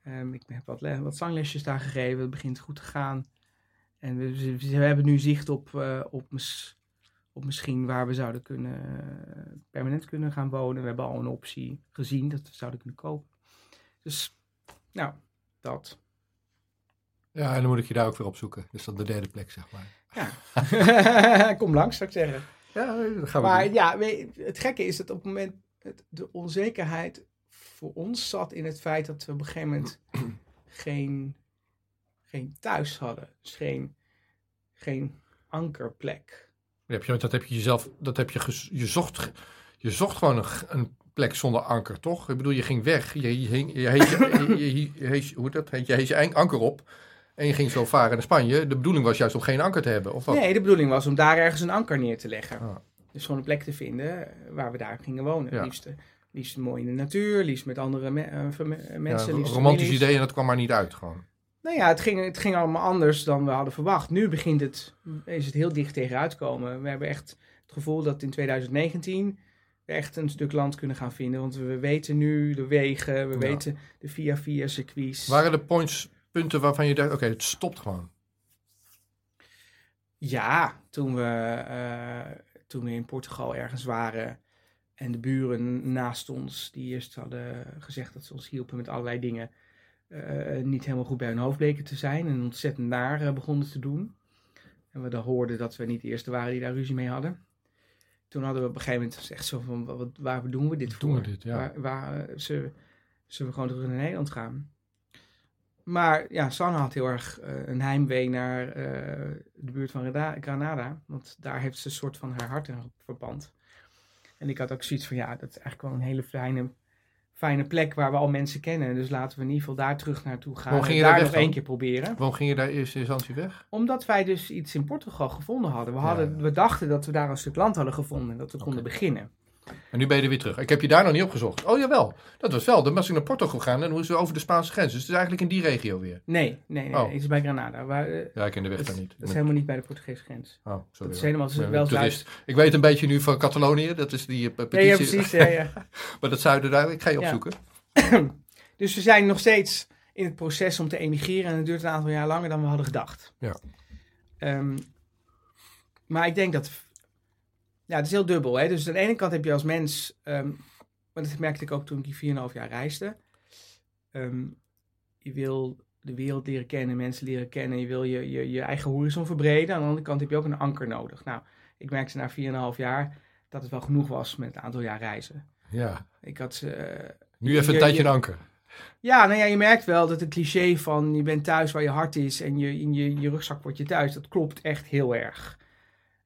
Um, ik heb wat, wat zanglesjes daar gegeven. Het begint goed te gaan. En we, we hebben nu zicht op, uh, op, mis, op misschien waar we zouden kunnen uh, permanent kunnen gaan wonen. We hebben al een optie gezien dat we zouden kunnen kopen. Dus, nou, dat. Ja, en dan moet ik je daar ook weer opzoeken. Dus dat de derde plek, zeg maar. Ja, kom langs, zou ik zeggen. Ja, dat gaan we maar doen. ja, het gekke is dat op het moment de onzekerheid voor ons zat in het feit dat we op een gegeven moment geen, geen thuis hadden. Dus geen, geen ankerplek. Dat heb je, dat heb je jezelf, dat heb je, je zocht, je zocht gewoon een, een plek zonder anker, toch? Ik bedoel, je ging weg, je, je, hing, je, heet, je, je, je, hoe dat heet, je heet je anker op en je ging zo varen naar Spanje. De bedoeling was juist om geen anker te hebben, of wat? Nee, de bedoeling was om daar ergens een anker neer te leggen. Ah. Dus gewoon een plek te vinden waar we daar gingen wonen, ja. liefst liefst mooi in de natuur, liefst met andere me uh, mensen. Ja, romantisch idee en dat kwam maar niet uit gewoon. Nou ja, het ging, het ging allemaal anders dan we hadden verwacht. Nu begint het, is het heel dicht tegen uitkomen. We hebben echt het gevoel dat in 2019 we echt een stuk land kunnen gaan vinden. Want we weten nu de wegen, we ja. weten de via-via circuits. Waren de points, punten waarvan je dacht, oké, okay, het stopt gewoon? Ja, toen we, uh, toen we in Portugal ergens waren en de buren naast ons, die eerst hadden gezegd dat ze ons hielpen met allerlei dingen, uh, niet helemaal goed bij hun hoofd bleken te zijn en ontzettend naar uh, begonnen te doen. En we dan hoorden dat we niet de eerste waren die daar ruzie mee hadden. Toen hadden we op een gegeven moment gezegd zo van, wat, waar doen we dit voor? Doen we dit, ja. Waar, waar uh, zullen, zullen, we gewoon terug naar Nederland gaan? Maar ja, Sanne had heel erg een heimwee naar de buurt van Granada. Want daar heeft ze een soort van haar hart in verband. En ik had ook zoiets van, ja, dat is eigenlijk wel een hele fijne, fijne plek waar we al mensen kennen. Dus laten we in ieder geval daar terug naartoe gaan. Waarom ging en je daar daar nog één keer proberen. Waarom ging je daar eerst in instantie weg? Omdat wij dus iets in Portugal gevonden hadden. We, hadden, we dachten dat we daar een stuk land hadden gevonden en dat we konden beginnen. En nu ben je er weer terug. Ik heb je daar nog niet opgezocht. Oh jawel, dat was wel. Dan was ik naar Porto gegaan en moesten we over de Spaanse grens. Dus het is eigenlijk in die regio weer. Nee, nee, nee. Oh. Het is bij Granada. Waar, eh, Ja, ik ken de weg daar is, niet. dat is helemaal niet bij de Portugese grens. Oh, sorry. Dat is helemaal is wel toerist. Ik weet een beetje nu van Catalonië. Dat is die eh, Ja, ja, petitie. precies. Ja, ja. Maar dat zuiden daar, ik ga je opzoeken. Dus we zijn nog steeds in het proces om te emigreren. En het duurt een aantal jaar langer dan we hadden gedacht. Ja. Ehm, maar ik denk dat... Ja, het is heel dubbel. Hè? Dus aan de ene kant heb je als mens... ehm maar dat merkte ik ook toen ik die 4,5 jaar reisde. Ehm, je wil de wereld leren kennen, mensen leren kennen. Je wil je, je, je eigen horizon verbreden. Aan de andere kant heb je ook een anker nodig. Nou, ik merkte na 4,5 jaar dat het wel genoeg was met het aantal jaar reizen. Ja. Ik had... eh, Nu even een Je- tijdje je- een anker. ja, nou ja, je merkt wel dat het cliché van je bent thuis waar je hart is en je, in je, je rugzak wordt je thuis, dat klopt echt heel erg.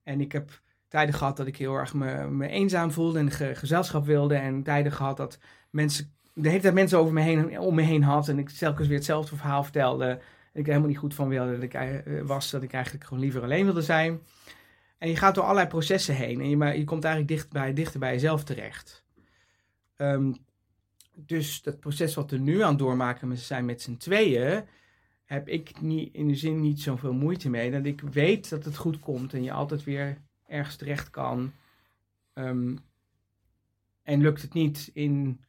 En ik heb tijden gehad dat ik heel erg me, me eenzaam voelde en ge- gezelschap wilde. En tijden gehad dat mensen, de hele tijd mensen over me heen, om me heen had en ik telkens weer hetzelfde verhaal vertelde. En ik er helemaal niet goed van wilde dat ik, eh, was, dat ik eigenlijk gewoon liever alleen wilde zijn. En je gaat door allerlei processen heen en je, maar je komt eigenlijk dicht bij, dichter bij jezelf terecht. Ehm, dus dat proces wat we nu aan doormaken zijn met z'n tweeën, heb ik niet, in de zin niet zoveel moeite mee. Dat ik weet dat het goed komt en je altijd weer ergens terecht kan. Ehm, en lukt het niet in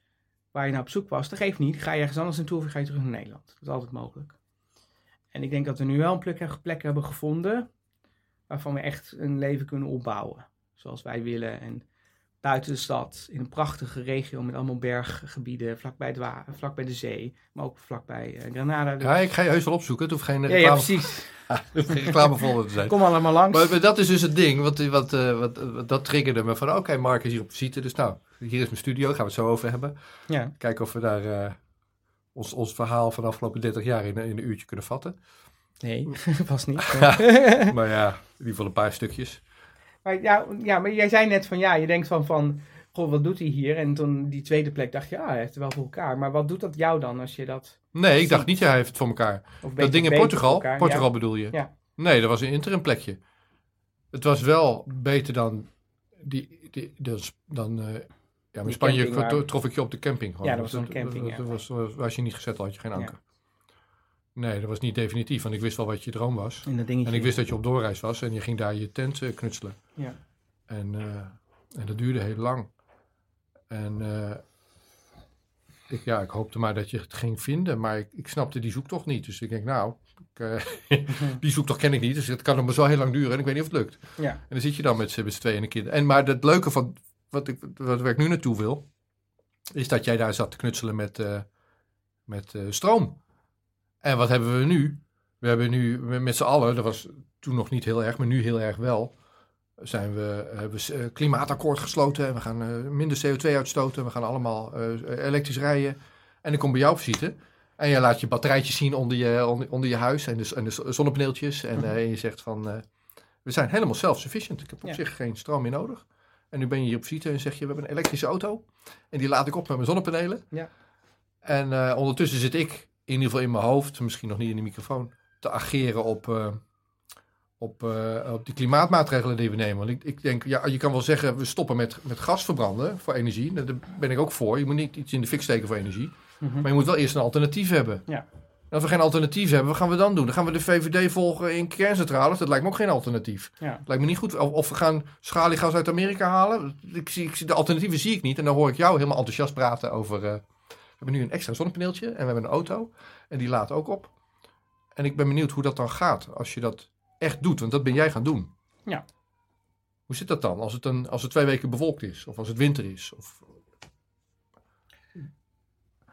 waar je naar op zoek was, dat geeft niet. Ga je ergens anders naartoe of ga je terug naar Nederland. Dat is altijd mogelijk. En ik denk dat we nu wel een plek hebben gevonden waarvan we echt een leven kunnen opbouwen. Zoals wij willen. En buiten de stad, in een prachtige regio met allemaal berggebieden, vlakbij, het wa- vlakbij de zee, maar ook vlakbij eh, Granada. Dus- Ja, ik ga je heus wel opzoeken. Het hoeft geen ja, ja, reclame, precies. reclamefolder te zijn. Kom allemaal langs. Maar, maar dat is dus het ding, wat, wat, eh, wat, wat- dat triggerde me van, oké, Mark is hier op visite, dus nou, hier is mijn studio, gaan we het zo over hebben. Ja. Kijken of we daar eh, ons, ons verhaal van de afgelopen 30 jaar in, in een uurtje kunnen vatten. Nee, vast niet. Maar ja, in ieder geval een paar stukjes. Maar, ja, ja, maar jij zei net van ja, je denkt van, van goh, wat doet hij hier? En toen die tweede plek dacht je, ah, hij heeft het wel voor elkaar. Maar wat doet dat jou dan als je dat... Nee, ik dacht niet, hij heeft het voor elkaar. Of Dat ding in Portugal, elkaar? Portugal Ja. bedoel je? Ja. Nee, dat was een interim plekje. Het was wel beter dan, die, die, dan, dan eh, ja, in Spanje camping trof ik je op de camping. gewoon. Ja, dat was een camping, Dat, ja. was, was, was je niet gezet, had je geen Ja. anker. Nee, dat was niet definitief, want ik wist wel wat je droom was. En dat dingetje. En ik wist dat je op doorreis was en je ging daar je tent eh, knutselen. Ja. En, eh, en dat duurde heel lang. En eh, ik, ja, ik hoopte maar dat je het ging vinden, maar ik, ik snapte die zoektocht niet. Dus ik denk, nou, ik, eh, die zoektocht ken ik niet, dus het kan nog maar zo heel lang duren en ik weet niet of het lukt. Ja. En dan zit je dan met z'n tweeën en een kind. En maar het leuke van wat ik, wat, ik nu naartoe wil, is dat jij daar zat te knutselen met, met stroom. En wat hebben we nu? We hebben nu met z'n allen, dat was toen nog niet heel erg, maar nu heel erg wel, zijn we, hebben we eh, klimaatakkoord gesloten en we gaan eh, minder CO2 uitstoten. We gaan allemaal eh, elektrisch rijden. En dan kom bij jou op visite. En je laat je batterijtjes zien onder je, onder, onder je huis en de, en de zonnepaneeltjes. En, eh, en je zegt van, we zijn helemaal self-sufficient. Ik heb op Ja. zich geen stroom meer nodig. En nu ben je hier op visite en zeg je, we hebben een elektrische auto. En die laat ik op met mijn zonnepanelen. Ja. En ondertussen zit ik, in ieder geval in mijn hoofd, misschien nog niet in de microfoon, te ageren op, eh, op, eh, op die klimaatmaatregelen die we nemen. Want ik, ik denk, ja, je kan wel zeggen, we stoppen met, met gas verbranden voor energie. Daar ben ik ook voor. Je moet niet iets in de fik steken voor energie. Mhm. Maar je moet wel eerst een alternatief hebben. Ja. En als we geen alternatief hebben, wat gaan we dan doen? Dan gaan we de VVD volgen in kerncentrales. Dat lijkt me ook geen alternatief. Ja. Dat lijkt me niet goed. Of, of we gaan schaliegas uit Amerika halen. Ik zie, ik zie, de alternatieven zie ik niet. En dan hoor ik jou helemaal enthousiast praten over... eh, hebben nu een extra zonnepaneeltje en we hebben een auto. En die laat ook op. En ik ben benieuwd hoe dat dan gaat als je dat echt doet. Want dat ben jij gaan doen. Ja. Hoe zit dat dan als het, een, als het twee weken bewolkt is? Of als het winter is? Of...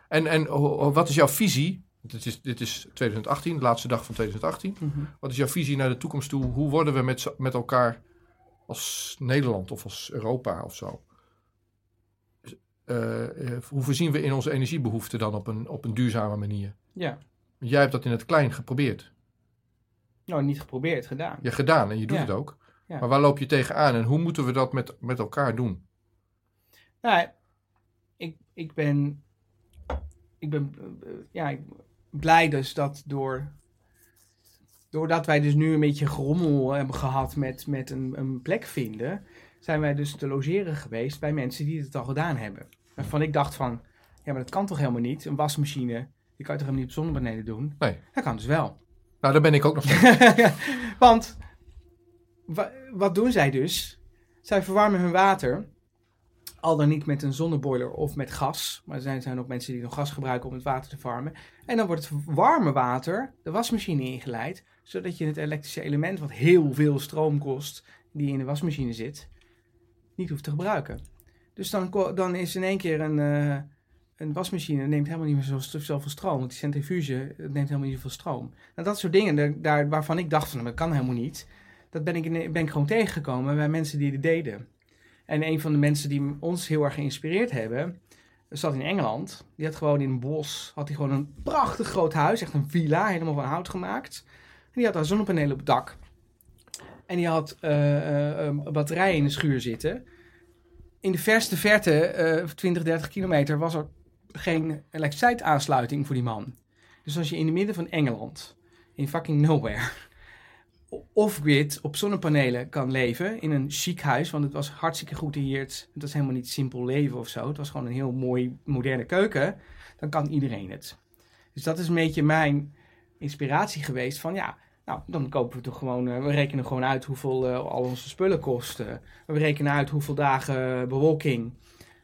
En, en wat is jouw visie? Dit is, dit is 2018, de laatste dag van 2018. Mhm. Wat is jouw visie naar de toekomst toe? Hoe worden we met, met elkaar als Nederland of als Europa of zo? Eh, eh, hoe voorzien we in onze energiebehoeften dan op een, op een duurzame manier? Ja. Jij hebt dat in het klein geprobeerd. Nou, niet geprobeerd, gedaan. Je hebt gedaan en je doet Ja. het ook. Ja. Maar waar loop je tegenaan en hoe moeten we dat met, met elkaar doen? Nou, ik, ik ben, ik ben eh, ja, ik- blij dus dat door, doordat wij dus nu een beetje gerommel hebben gehad met, met een, een plek vinden, zijn wij dus te logeren geweest bij mensen die het al gedaan hebben. Waarvan ik dacht van, ja, maar dat kan toch helemaal niet? Een wasmachine, die kan je toch helemaal niet op zonnepanelen doen? Nee. Dat kan dus wel. Nou, daar ben ik ook nog steeds. Want, wa- wat doen zij dus? Zij verwarmen hun water, al dan niet met een zonneboiler of met gas. Maar er zijn, zijn ook mensen die nog gas gebruiken om het water te verwarmen. En dan wordt het warme water de wasmachine ingeleid, zodat je het elektrische element, wat heel veel stroom kost, die in de wasmachine zit, niet hoeft te gebruiken. Dus dan, dan is in één keer een, eh, een wasmachine neemt helemaal niet meer zoveel stroom. Want die centrifuge neemt helemaal niet zoveel stroom. Nou, dat soort dingen daar, waarvan ik dacht van dat kan helemaal niet. Dat ben ik, ben ik gewoon tegengekomen bij mensen die het deden. En een van de mensen die ons heel erg geïnspireerd hebben, zat in Engeland. Die had gewoon in een bos, had hij gewoon een prachtig groot huis, echt een villa, helemaal van hout gemaakt. En die had daar zonnepanelen op het dak. En die had eh, een batterij in de schuur zitten. In de verste verte, eh 20, 30 kilometer, was er geen elektriciteitsaansluiting voor die man. Dus als je in het midden van Engeland, in fucking nowhere, off-grid op zonnepanelen kan leven in een chic huis, want het was hartstikke goed hier. Het was helemaal niet simpel leven of zo. Het was gewoon een heel mooi moderne keuken. Dan kan iedereen het. Dus dat is een beetje mijn inspiratie geweest van ja, nou dan kopen we toch gewoon, eh, we rekenen gewoon uit hoeveel eh, al onze spullen kosten. We rekenen uit hoeveel dagen bewolking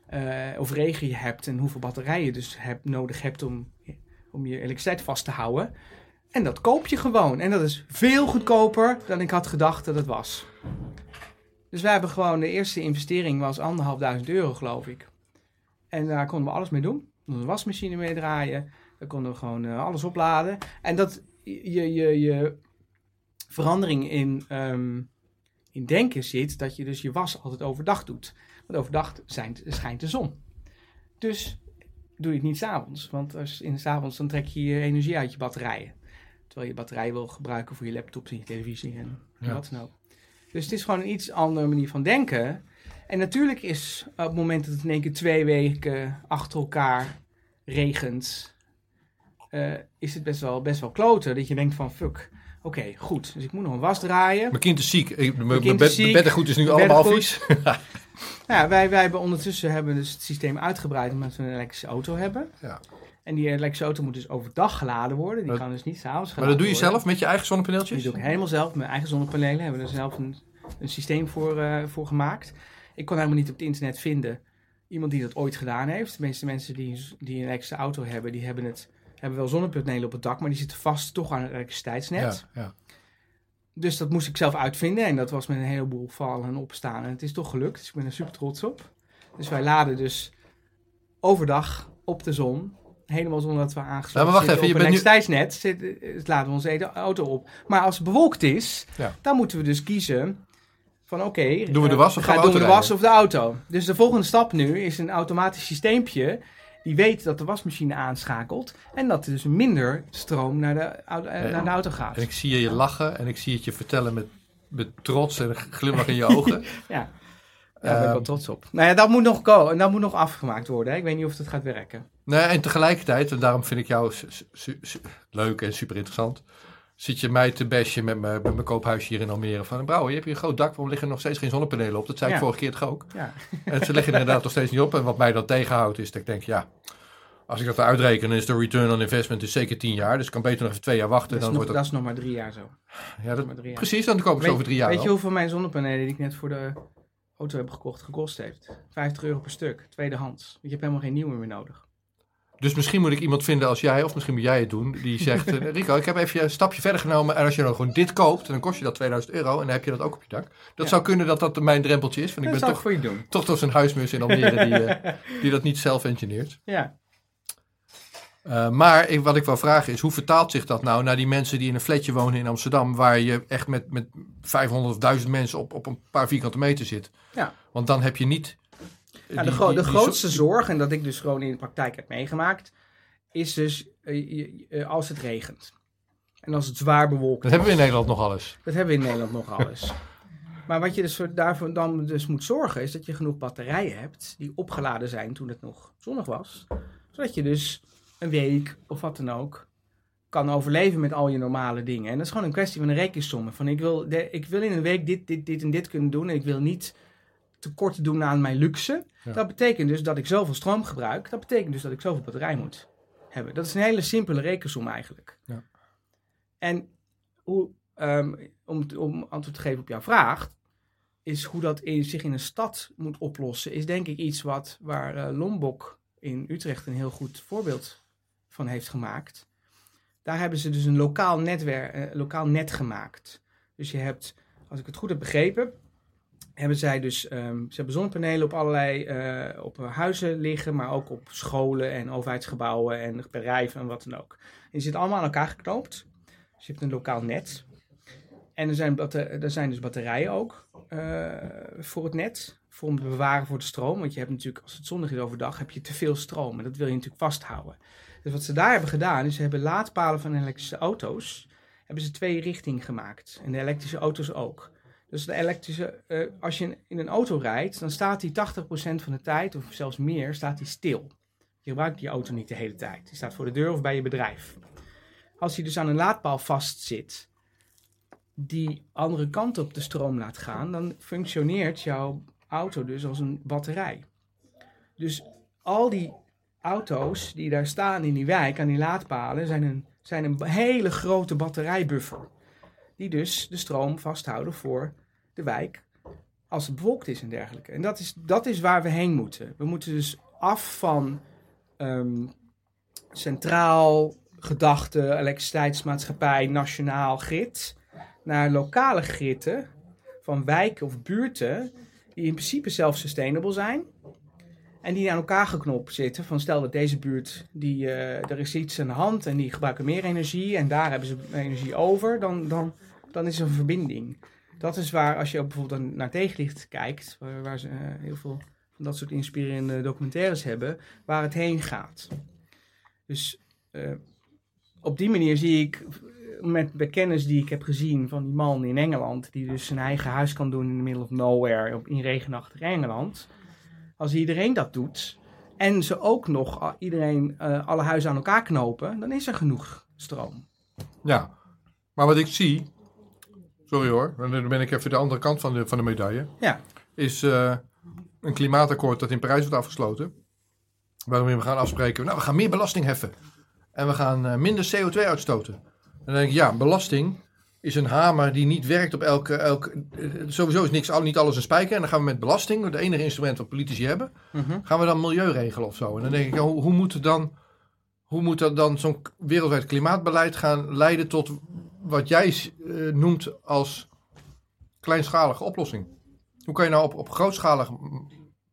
eh, of regen je hebt en hoeveel batterijen je dus hebt, nodig hebt om, om je elektriciteit vast te houden. En dat koop je gewoon. En dat is veel goedkoper dan ik had gedacht dat het was. Dus wij hebben gewoon, de eerste investering was anderhalfduizend euro geloof ik. En daar konden we alles mee doen. We wasmachine mee draaien. Daar konden we gewoon alles opladen. En dat je, je, je verandering in, ehm, in denken zit dat je dus je was altijd overdag doet. Want overdag zijn, schijnt de zon. Dus doe je het niet s'avonds. Want als in de avonds dan trek je je energie uit je batterijen. Terwijl je batterij wil gebruiken voor je laptops en je televisie en Ja. wat dan ook. Dus het is gewoon een iets andere manier van denken. En natuurlijk is op het moment dat het in één keer twee weken achter elkaar regent, eh, is het best wel, best wel kloten. Dat je denkt van fuck, oké, goed. Dus ik moet nog een was draaien. Mijn kind is ziek. Mijn beddengoed is nu allemaal vies. Nou ja, wij, wij hebben ondertussen hebben dus het systeem uitgebreid omdat we een elektrische auto hebben. Ja. En die elektrische auto moet dus overdag geladen worden. Die Dat- kan dus niet s'avonds Maar dat doe je worden. zelf met je eigen Die zonnepaneeltjes? doe ik helemaal zelf. Mijn eigen zonnepanelen hebben we er zelf een, een systeem voor, eh, voor gemaakt. Ik kon helemaal niet op het internet vinden iemand die dat ooit gedaan heeft. De meeste mensen die, die een elektrische auto hebben, die hebben, het, hebben wel zonnepanelen op het dak, maar die zitten vast toch aan het elektriciteitsnet. Ja, ja. Dus dat moest ik zelf uitvinden en dat was met een heleboel vallen en opstaan. En het is toch gelukt, dus ik ben er super trots op. Dus wij laden dus overdag op de zon, helemaal zonder dat we aangesloten Ja, wacht zitten even, op je een bent nu- elektriciteitsnet. Zit, eh, laden we onze auto op. Maar als het bewolkt is, dan moeten we dus kiezen van oké, Doen we de eh, was of gaan we doen we de auto was of de auto? Dus de volgende stap nu is een automatisch systeempje die weet dat de wasmachine aanschakelt en dat er dus minder stroom naar de, eh, Ja. naar de auto gaat. En ik zie je lachen en ik zie het je vertellen met, met trots en een glimlach in je ogen. Ja, daar ben ik wel Ehm, trots op. Nou ja, dat moet nog, en dat moet nog afgemaakt worden. Hè. Ik weet niet of dat gaat werken. Nee, en tegelijkertijd, en daarom vind ik jou leuk en super interessant, zit je mij te bashen met mijn, met mijn koophuisje hier in Almere. Van, Brouwer, je hebt hier een groot dak, waarom liggen er nog steeds geen zonnepanelen op? Dat zei ik vorige keer toch ook. Ja, En ze liggen er inderdaad nog steeds niet op. En wat mij dan tegenhoudt is dat ik denk, ja, als ik dat uitreken, dan is de return on investment dus zeker 10 jaar. Dus ik kan beter nog even twee jaar wachten. dat, is dan nog, wordt dat dat, is nog maar drie jaar zo. ja, dat, maar drie jaar. precies, dan koop ik ze over drie jaar Weet je hoeveel mijn zonnepanelen die ik net voor de auto heb gekocht gekost heeft? 50 euro per stuk, tweedehands. Je hebt helemaal geen nieuwe meer nodig. Dus misschien moet ik iemand vinden als jij, of misschien moet jij het doen, die zegt, eh, Rico, ik heb even een stapje verder genomen. En als je dan gewoon dit koopt, dan kost je dat 2000 euro en dan heb je dat ook op je dak. Dat Ja. zou kunnen dat dat mijn drempeltje is, want ik dat ben zou ik toch, voor je doen. toch toch zo'n huismus in Almere die, eh, die dat niet zelf engineert. Ja. Eh, maar ik, wat ik wil vragen is, hoe vertaalt zich dat nou naar die mensen die in een flatje wonen in Amsterdam, waar je echt met, met 500 of 1000 mensen op, op een paar vierkante meter zit? Ja. Want dan heb je niet... Nou, de, die- gro- die- de die grootste zo- zorg, en dat ik dus gewoon in de praktijk heb meegemaakt, is dus eh, eh, als het regent. En als het zwaar bewolkt Dat hebben we in. Nederland nog alles. Dat hebben we in Nederland nog alles. Maar wat je dus voor- daarvoor dan dus moet zorgen, is dat je genoeg batterijen hebt die opgeladen zijn toen het nog zonnig was. Zodat je dus een week of wat dan ook kan overleven met al je normale dingen. En dat is gewoon een kwestie van een rekensom. Van ik wil, de, ik wil in een week dit, dit, dit en dit kunnen doen. En ik wil niet tekort doen aan mijn luxe. Ja. Dat betekent dus dat ik zoveel stroom gebruik. Dat betekent dus dat ik zoveel batterij moet hebben. Dat is een hele simpele rekensom eigenlijk. Ja. En hoe, ehm, om, om antwoord te geven op jouw vraag, is hoe dat in, zich in een stad moet oplossen, is denk ik iets wat, waar eh, Lombok in Utrecht een heel goed voorbeeld van heeft gemaakt. Daar hebben ze dus een lokaal, netwerk, eh, lokaal net gemaakt. Dus je hebt, als ik het goed heb begrepen, hebben zij dus, ehm, ze hebben zonnepanelen op allerlei eh, op huizen liggen, maar ook op scholen en overheidsgebouwen en bedrijven en wat dan ook. En die zitten allemaal aan elkaar geknoopt. Dus je hebt een lokaal net. En er zijn, er zijn dus batterijen ook eh, voor het net, voor om te bewaren voor de stroom. Want je hebt natuurlijk, als het zonnig is overdag, heb je te veel stroom. En dat wil je natuurlijk vasthouden. Dus wat ze daar hebben gedaan, is ze hebben laadpalen van elektrische auto's, hebben ze twee richting gemaakt. En de elektrische auto's ook. Dus de elektrische, eh, als je in een auto rijdt, dan staat die 80% van de tijd, of zelfs meer, staat die stil. Je gebruikt die auto niet de hele tijd. Die staat voor de deur of bij je bedrijf. Als die dus aan een laadpaal vastzit, die andere kant op de stroom laat gaan, dan functioneert jouw auto dus als een batterij. Dus al die auto's die daar staan in die wijk aan die laadpalen zijn een, zijn een hele grote batterijbuffer. Die dus de stroom vasthouden voor de wijk als het bewolkt is en dergelijke. En dat is, dat is waar we heen moeten. We moeten dus af van ehm, centraal gedachte, elektriciteitsmaatschappij, nationaal grid, naar lokale gritten van wijken of buurten die in principe self-sustainable zijn. En die aan elkaar geknopt zitten. Van stel dat deze buurt, die, eh, er is iets aan de hand en die gebruiken meer energie en daar hebben ze energie over, dan, dan, dan is er een verbinding. Dat is waar, als je bijvoorbeeld naar tegenlicht kijkt, waar, ze eh, heel veel van dat soort inspirerende documentaires hebben, waar het heen gaat. Dus eh, op die manier zie ik, eh, met de kennis die ik heb gezien van die man in Engeland, die dus zijn eigen huis kan doen in the middle of nowhere, op, in regenachtig Engeland. Als iedereen dat doet, en ze ook nog iedereen alle huizen aan elkaar knopen, dan is er genoeg stroom. Ja, maar wat ik zie, sorry hoor, dan ben ik even de andere kant van de, van de medaille, Ja, is eh, een klimaatakkoord dat in Parijs wordt afgesloten. Waarin we gaan afspreken, nou we gaan meer belasting heffen. En we gaan eh, minder CO2 uitstoten. En dan denk ik, ja, belasting is een hamer die niet werkt op elke... elke eh, sowieso is niks, niet alles een spijker. En dan gaan we met belasting, het enige instrument wat politici hebben, Mhm. gaan we dan milieu regelen of zo. En dan denk ik, ja, hoe, hoe moet het dan... Hoe moet dat dan zo'n wereldwijd klimaatbeleid gaan leiden tot wat jij eh, noemt als kleinschalige oplossing? Hoe kan je nou op, op grootschalig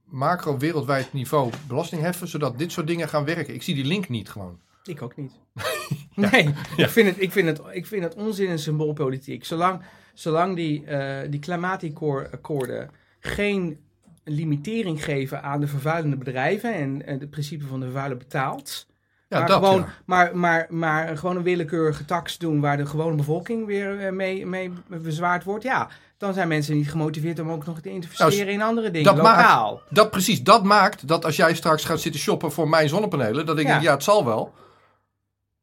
macro wereldwijd niveau belasting heffen, zodat dit soort dingen gaan werken? Ik zie die link niet gewoon. Ik ook niet. Nee, Ik, vind het, ik, vind het, ik vind het onzin en symboolpolitiek. Zolang, zolang die, eh die klimaatakkoorden geen limitering geven aan de vervuilende bedrijven en, en het principe van de vervuiler betaalt. Ja, maar, dat gewoon, ja. maar, maar, maar gewoon een willekeurige tax doen waar de gewone bevolking weer eh, mee, mee bezwaard wordt. Ja, dan zijn mensen niet gemotiveerd om ook nog te investeren Nou, in andere dingen, dat maakt- lokaal. Dat precies, dat maakt dat als jij straks gaat zitten shoppen voor mijn zonnepanelen, dat ik Ja. denk, ja, het zal wel.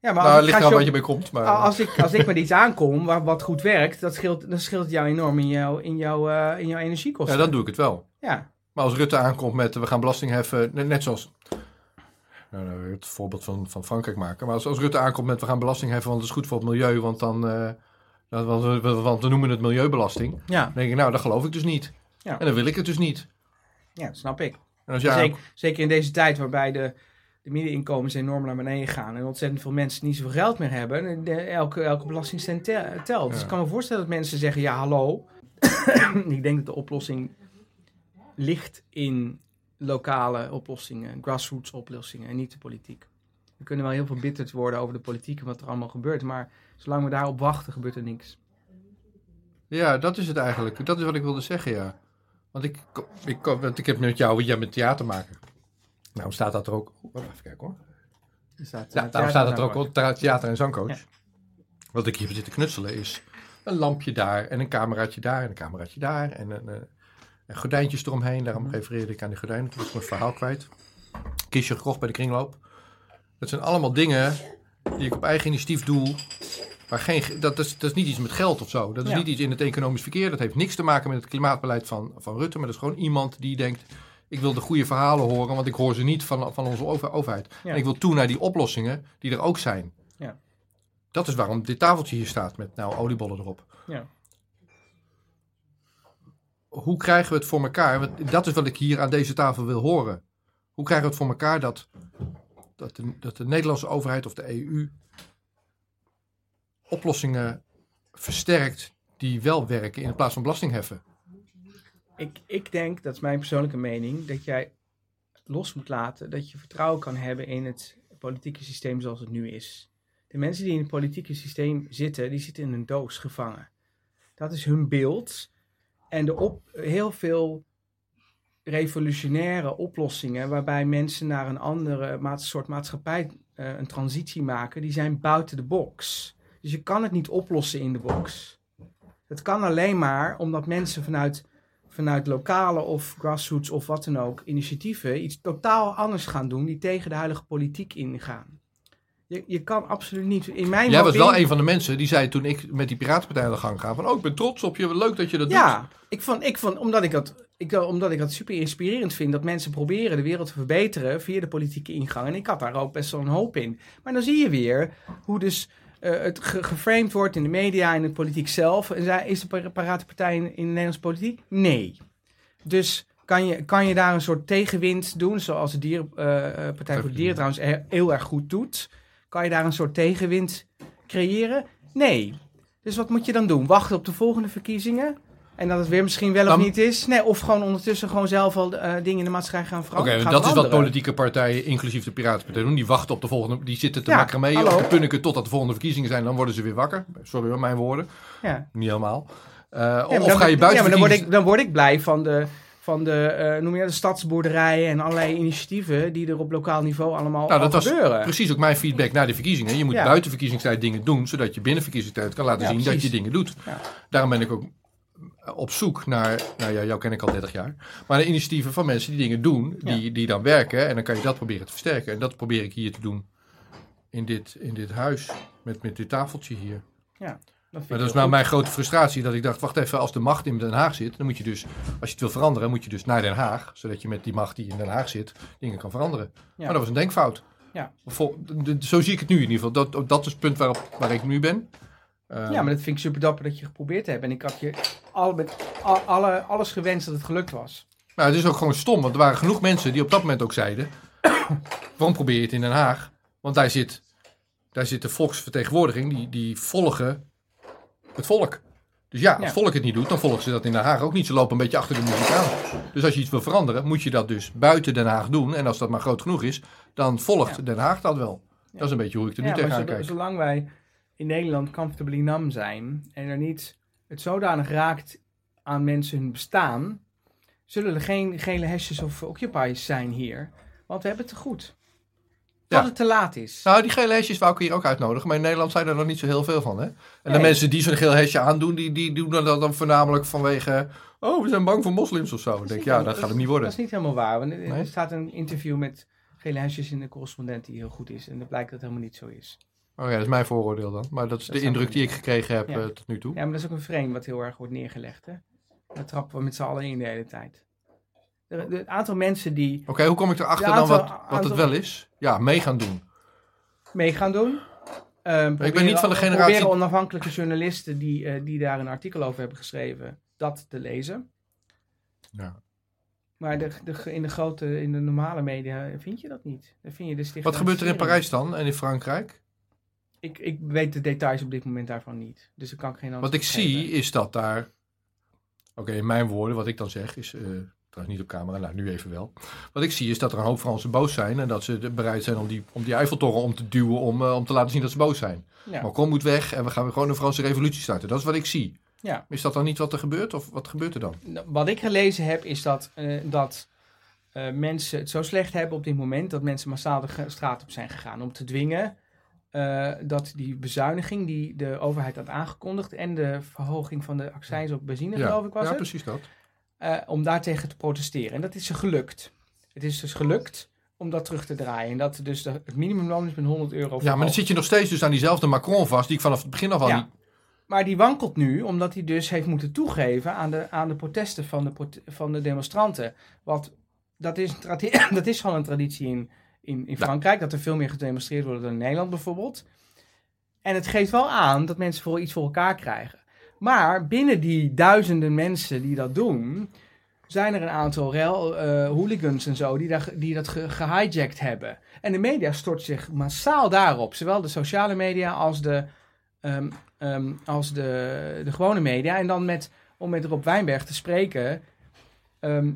Ja, maar Nou, als ligt er wat je mee komt. Maar, Als ik, als ik met iets aankom waar, wat goed werkt, dat scheelt, dat scheelt jou enorm in jouw, in jouw, eh, in jouw energiekosten. ja, dan doe ik het wel. Ja, Maar als Rutte aankomt met we gaan belasting heffen, net zoals. Nou, nou, het voorbeeld van, van Frankrijk maken. Maar als, als Rutte aankomt met we gaan belasting heffen, want het is goed voor het milieu, want dan. dat- want, we- want we noemen het milieubelasting. ja, Dan denk ik, nou, dat geloof ik dus niet. Ja. En dan wil ik het dus niet. ja, dat snap ik. En als jij, Zeker, zeker in deze tijd waarbij de, de middeninkomens enorm naar beneden gaan en ontzettend veel mensen niet zoveel geld meer hebben, en de, elke, elke belastingcent tel- telt. Dus ik kan me voorstellen dat mensen zeggen, ja hallo, ik denk dat de oplossing ligt in lokale oplossingen, grassroots oplossingen en niet de politiek. We kunnen wel heel veel bitterd worden over de politiek en wat er allemaal gebeurt, maar zolang we daarop wachten gebeurt er niks. Ja, dat is het eigenlijk. Dat is wat ik wilde zeggen, ja. Want ik, ik, want ik heb met jou, jij bent theatermaker. Nou, staat dat er ook. Oh, even kijken hoor. Ja, daarom staat het er ook op thea- theater- en zangcoach. Ja. Wat ik hier heb zitten knutselen is een lampje daar en een cameraatje daar en een cameraatje daar en, een, eh, en gordijntjes eromheen. Daarom refereerde ik aan die gordijnen. Toen was ik mijn verhaal kwijt. Kistje gekocht bij de kringloop. Dat zijn allemaal dingen die ik op eigen initiatief doe Maar geen, dat, is, dat is niet iets met geld of zo. Dat is Ja. niet iets in het economisch verkeer. Dat heeft niks te maken met het klimaatbeleid van, van Rutte. Maar dat is gewoon iemand die denkt... ik wil de goede verhalen horen, want ik hoor ze niet van, van onze over- overheid. Ja. En ik wil toe naar die oplossingen die er ook zijn. Ja. Dat is waarom dit tafeltje hier staat met nou oliebollen erop. Ja. Hoe krijgen we het voor elkaar? Dat is wat ik hier aan deze tafel wil horen. Hoe krijgen we het voor elkaar dat, dat, de, dat de Nederlandse overheid of de EU oplossingen versterkt die wel werken in plaats van belasting heffen? Ik, ik denk, dat is mijn persoonlijke mening, dat jij los moet laten dat je vertrouwen kan hebben in het politieke systeem zoals het nu is. De mensen die in het politieke systeem zitten, die zitten in een doos gevangen. Dat is hun beeld. En de op, heel veel revolutionaire oplossingen waarbij mensen naar een andere soort maatschappij eh, een transitie maken, die zijn buiten de box. Dus je kan het niet oplossen in de box. Het kan alleen maar omdat mensen vanuit vanuit lokale of grassroots of wat dan ook initiatieven iets totaal anders gaan doen die tegen de huidige politiek ingaan. Je, je kan absoluut niet. In mijn Jij was wel een van de mensen die zei toen ik met die Piratenpartij aan de gang ga van oh ik ben trots op je, leuk dat je dat doet. Ja, ik vond, ik vond, omdat ik dat, ik, omdat ik dat super inspirerend vind dat mensen proberen de wereld te verbeteren via de politieke ingang. En ik had daar ook best wel een hoop in. Maar dan zie je weer hoe dus eh, het ge- geframed wordt in de media en de politiek zelf. En zij- is de Par- Piratenpartij in, in de Nederlandse politiek? Nee. Dus kan je, kan je daar een soort tegenwind doen, zoals de dieren, eh, eh, Partij voor de Dieren trouwens he- heel erg goed doet? Kan je daar een soort tegenwind creëren? Nee. Dus wat moet je dan doen? Wachten op de volgende verkiezingen? En dat het weer misschien wel of Dan- niet is? Nee, of gewoon ondertussen gewoon zelf al eh, dingen in de maatschappij gaan Oké, veranderen. gaan dat is wat politieke partijen, inclusief de Piratenpartij, doen. Die wachten op de volgende, die zitten te Ja, mee hallo. op de punniken totdat de volgende verkiezingen zijn. Dan worden ze weer wakker. Sorry hoor, mijn woorden. Ja. Niet helemaal. Uh, Ja, maar of dan- ga je buiten Ja, maar dan word, ik, dan word ik blij van de, van de, eh, noem je de stadsboerderijen en allerlei initiatieven die er op lokaal niveau allemaal Nou, dat was gebeuren. precies ook mijn feedback na de verkiezingen. Je moet Ja. buiten verkiezingstijd dingen doen, zodat je binnen verkiezingstijd kan laten Ja, zien dat je dingen doet. Ja. Daarom ben ik ook op zoek naar, nou ja, jou ken ik al 30 jaar, maar de initiatieven van mensen die dingen doen, die, die dan werken. En dan kan je dat proberen te versterken. En dat probeer ik hier te doen in dit, in dit huis, met, met dit tafeltje hier. Dat Maar dat is nou goed. mijn grote frustratie, dat ik dacht, wacht even, als de macht in Den Haag zit, dan moet je dus, als je het wil veranderen, moet je dus naar Den Haag, zodat je met die macht die in Den Haag zit, dingen kan veranderen. Maar dat was een denkfout. Ja. Vol- de- de- zo zie ik het nu in ieder geval. Dat, dat is het punt waarop, waar ik nu ben. Ehm, Ja, maar dat vind ik super dapper dat je geprobeerd hebt. En ik had je al, met al, alle, alles gewenst dat het gelukt was. Nou, het is ook gewoon stom, want er waren genoeg mensen die op dat moment ook zeiden, waarom probeer je het in Den Haag? Want daar zit, daar zit de volksvertegenwoordiging, die, die volgen het volk. Dus ja, als Ja. het volk het niet doet, dan volgen ze dat in Den Haag ook niet. Ze lopen een beetje achter de muziek aan. Dus als je iets wil veranderen, moet je dat dus buiten Den Haag doen. En als dat maar groot genoeg is, dan volgt Ja. Den Haag dat wel. Dat is een beetje hoe ik er nu tegenaan zolang- kijk. zolang wij in Nederland comfortably numb zijn en er niet het zodanig raakt aan mensen hun bestaan, zullen er geen gele hashjes of occupies zijn hier. Want we hebben het te goed. Ja. het te laat is. Nou, die gele hesjes wou ik hier ook uitnodigen. Maar in Nederland zijn er nog niet zo heel veel van. Hè? En de mensen die zo'n geel hesje aandoen, die, die doen dat dan voornamelijk vanwege... Oh, we zijn bang voor moslims of zo. Ik denk, ja, helemaal- dat gaat hem niet worden. Dat is niet helemaal waar. Want er Nee? staat een interview met gele hashjes in de correspondent die heel goed is. En het blijkt dat het helemaal niet zo is. Oh ja, dat is mijn vooroordeel dan. Maar dat is Dat de indruk die ik gekregen heb Ja. eh, tot nu toe. Ja, maar dat is ook een frame wat heel erg wordt neergelegd. Hè? Dat trappen we met z'n allen in de hele tijd. Het aantal mensen die Oké, hoe kom ik erachter dan wat, wat het wel is? Ja, mee gaan doen. mee gaan doen. Ehm, ben niet van de generatie- Proberen onafhankelijke journalisten die, eh, die daar een artikel over hebben geschreven, dat te lezen. Ja. Maar de, de, in de grote, in de normale media vind je dat niet. Dan vind je de Wat gebeurt er in. Parijs dan en in Frankrijk? Ik, ik weet de details op dit moment daarvan niet. Dus ik kan geen Wat ik geven. zie is dat daar... Oké, in mijn woorden, wat ik dan zeg is... eh, trouwens niet op camera, nou nu even wel. Wat ik zie is dat er een hoop Fransen boos zijn... en dat ze bereid zijn om die, om die Eiffeltoren om te duwen... om, eh, om te laten zien dat ze boos zijn. Ja. Macron moet weg en we gaan weer gewoon een Franse revolutie starten. Dat is wat ik zie. Ja. Is dat dan niet wat er gebeurt? Of wat gebeurt er dan? Nou, Wat ik gelezen heb is dat, eh, dat eh, mensen het zo slecht hebben op dit moment dat mensen massaal de straat op zijn gegaan om te dwingen dat die bezuiniging die de overheid had aangekondigd en de verhoging van de accijns op benzine, geloof ik was ja het, precies dat. Eh, om daartegen te protesteren. En dat is ze gelukt. Het is dus gelukt om dat terug te draaien. En dat dus de, het minimumloon is met 100 euro Ja, maar dan zit je nog steeds dus aan diezelfde Macron vast, die ik vanaf het begin af al... Ja. niet- Maar die wankelt nu omdat hij dus heeft moeten toegeven aan de, aan de protesten van de, van de demonstranten. Wat, dat, is, dat is gewoon een traditie in, in, in Ja. Frankrijk, dat er veel meer gedemonstreerd wordt dan in Nederland bijvoorbeeld. En het geeft wel aan dat mensen voor iets voor elkaar krijgen. Maar binnen die duizenden mensen die dat doen, zijn er een aantal rel, eh, hooligans en zo die, daar, die dat ge, gehijacked hebben. En de media stort zich massaal daarop. Zowel de sociale media als de, ehm, ehm, als de, de gewone media. En dan met, om met Rob Wijnberg te spreken, ehm,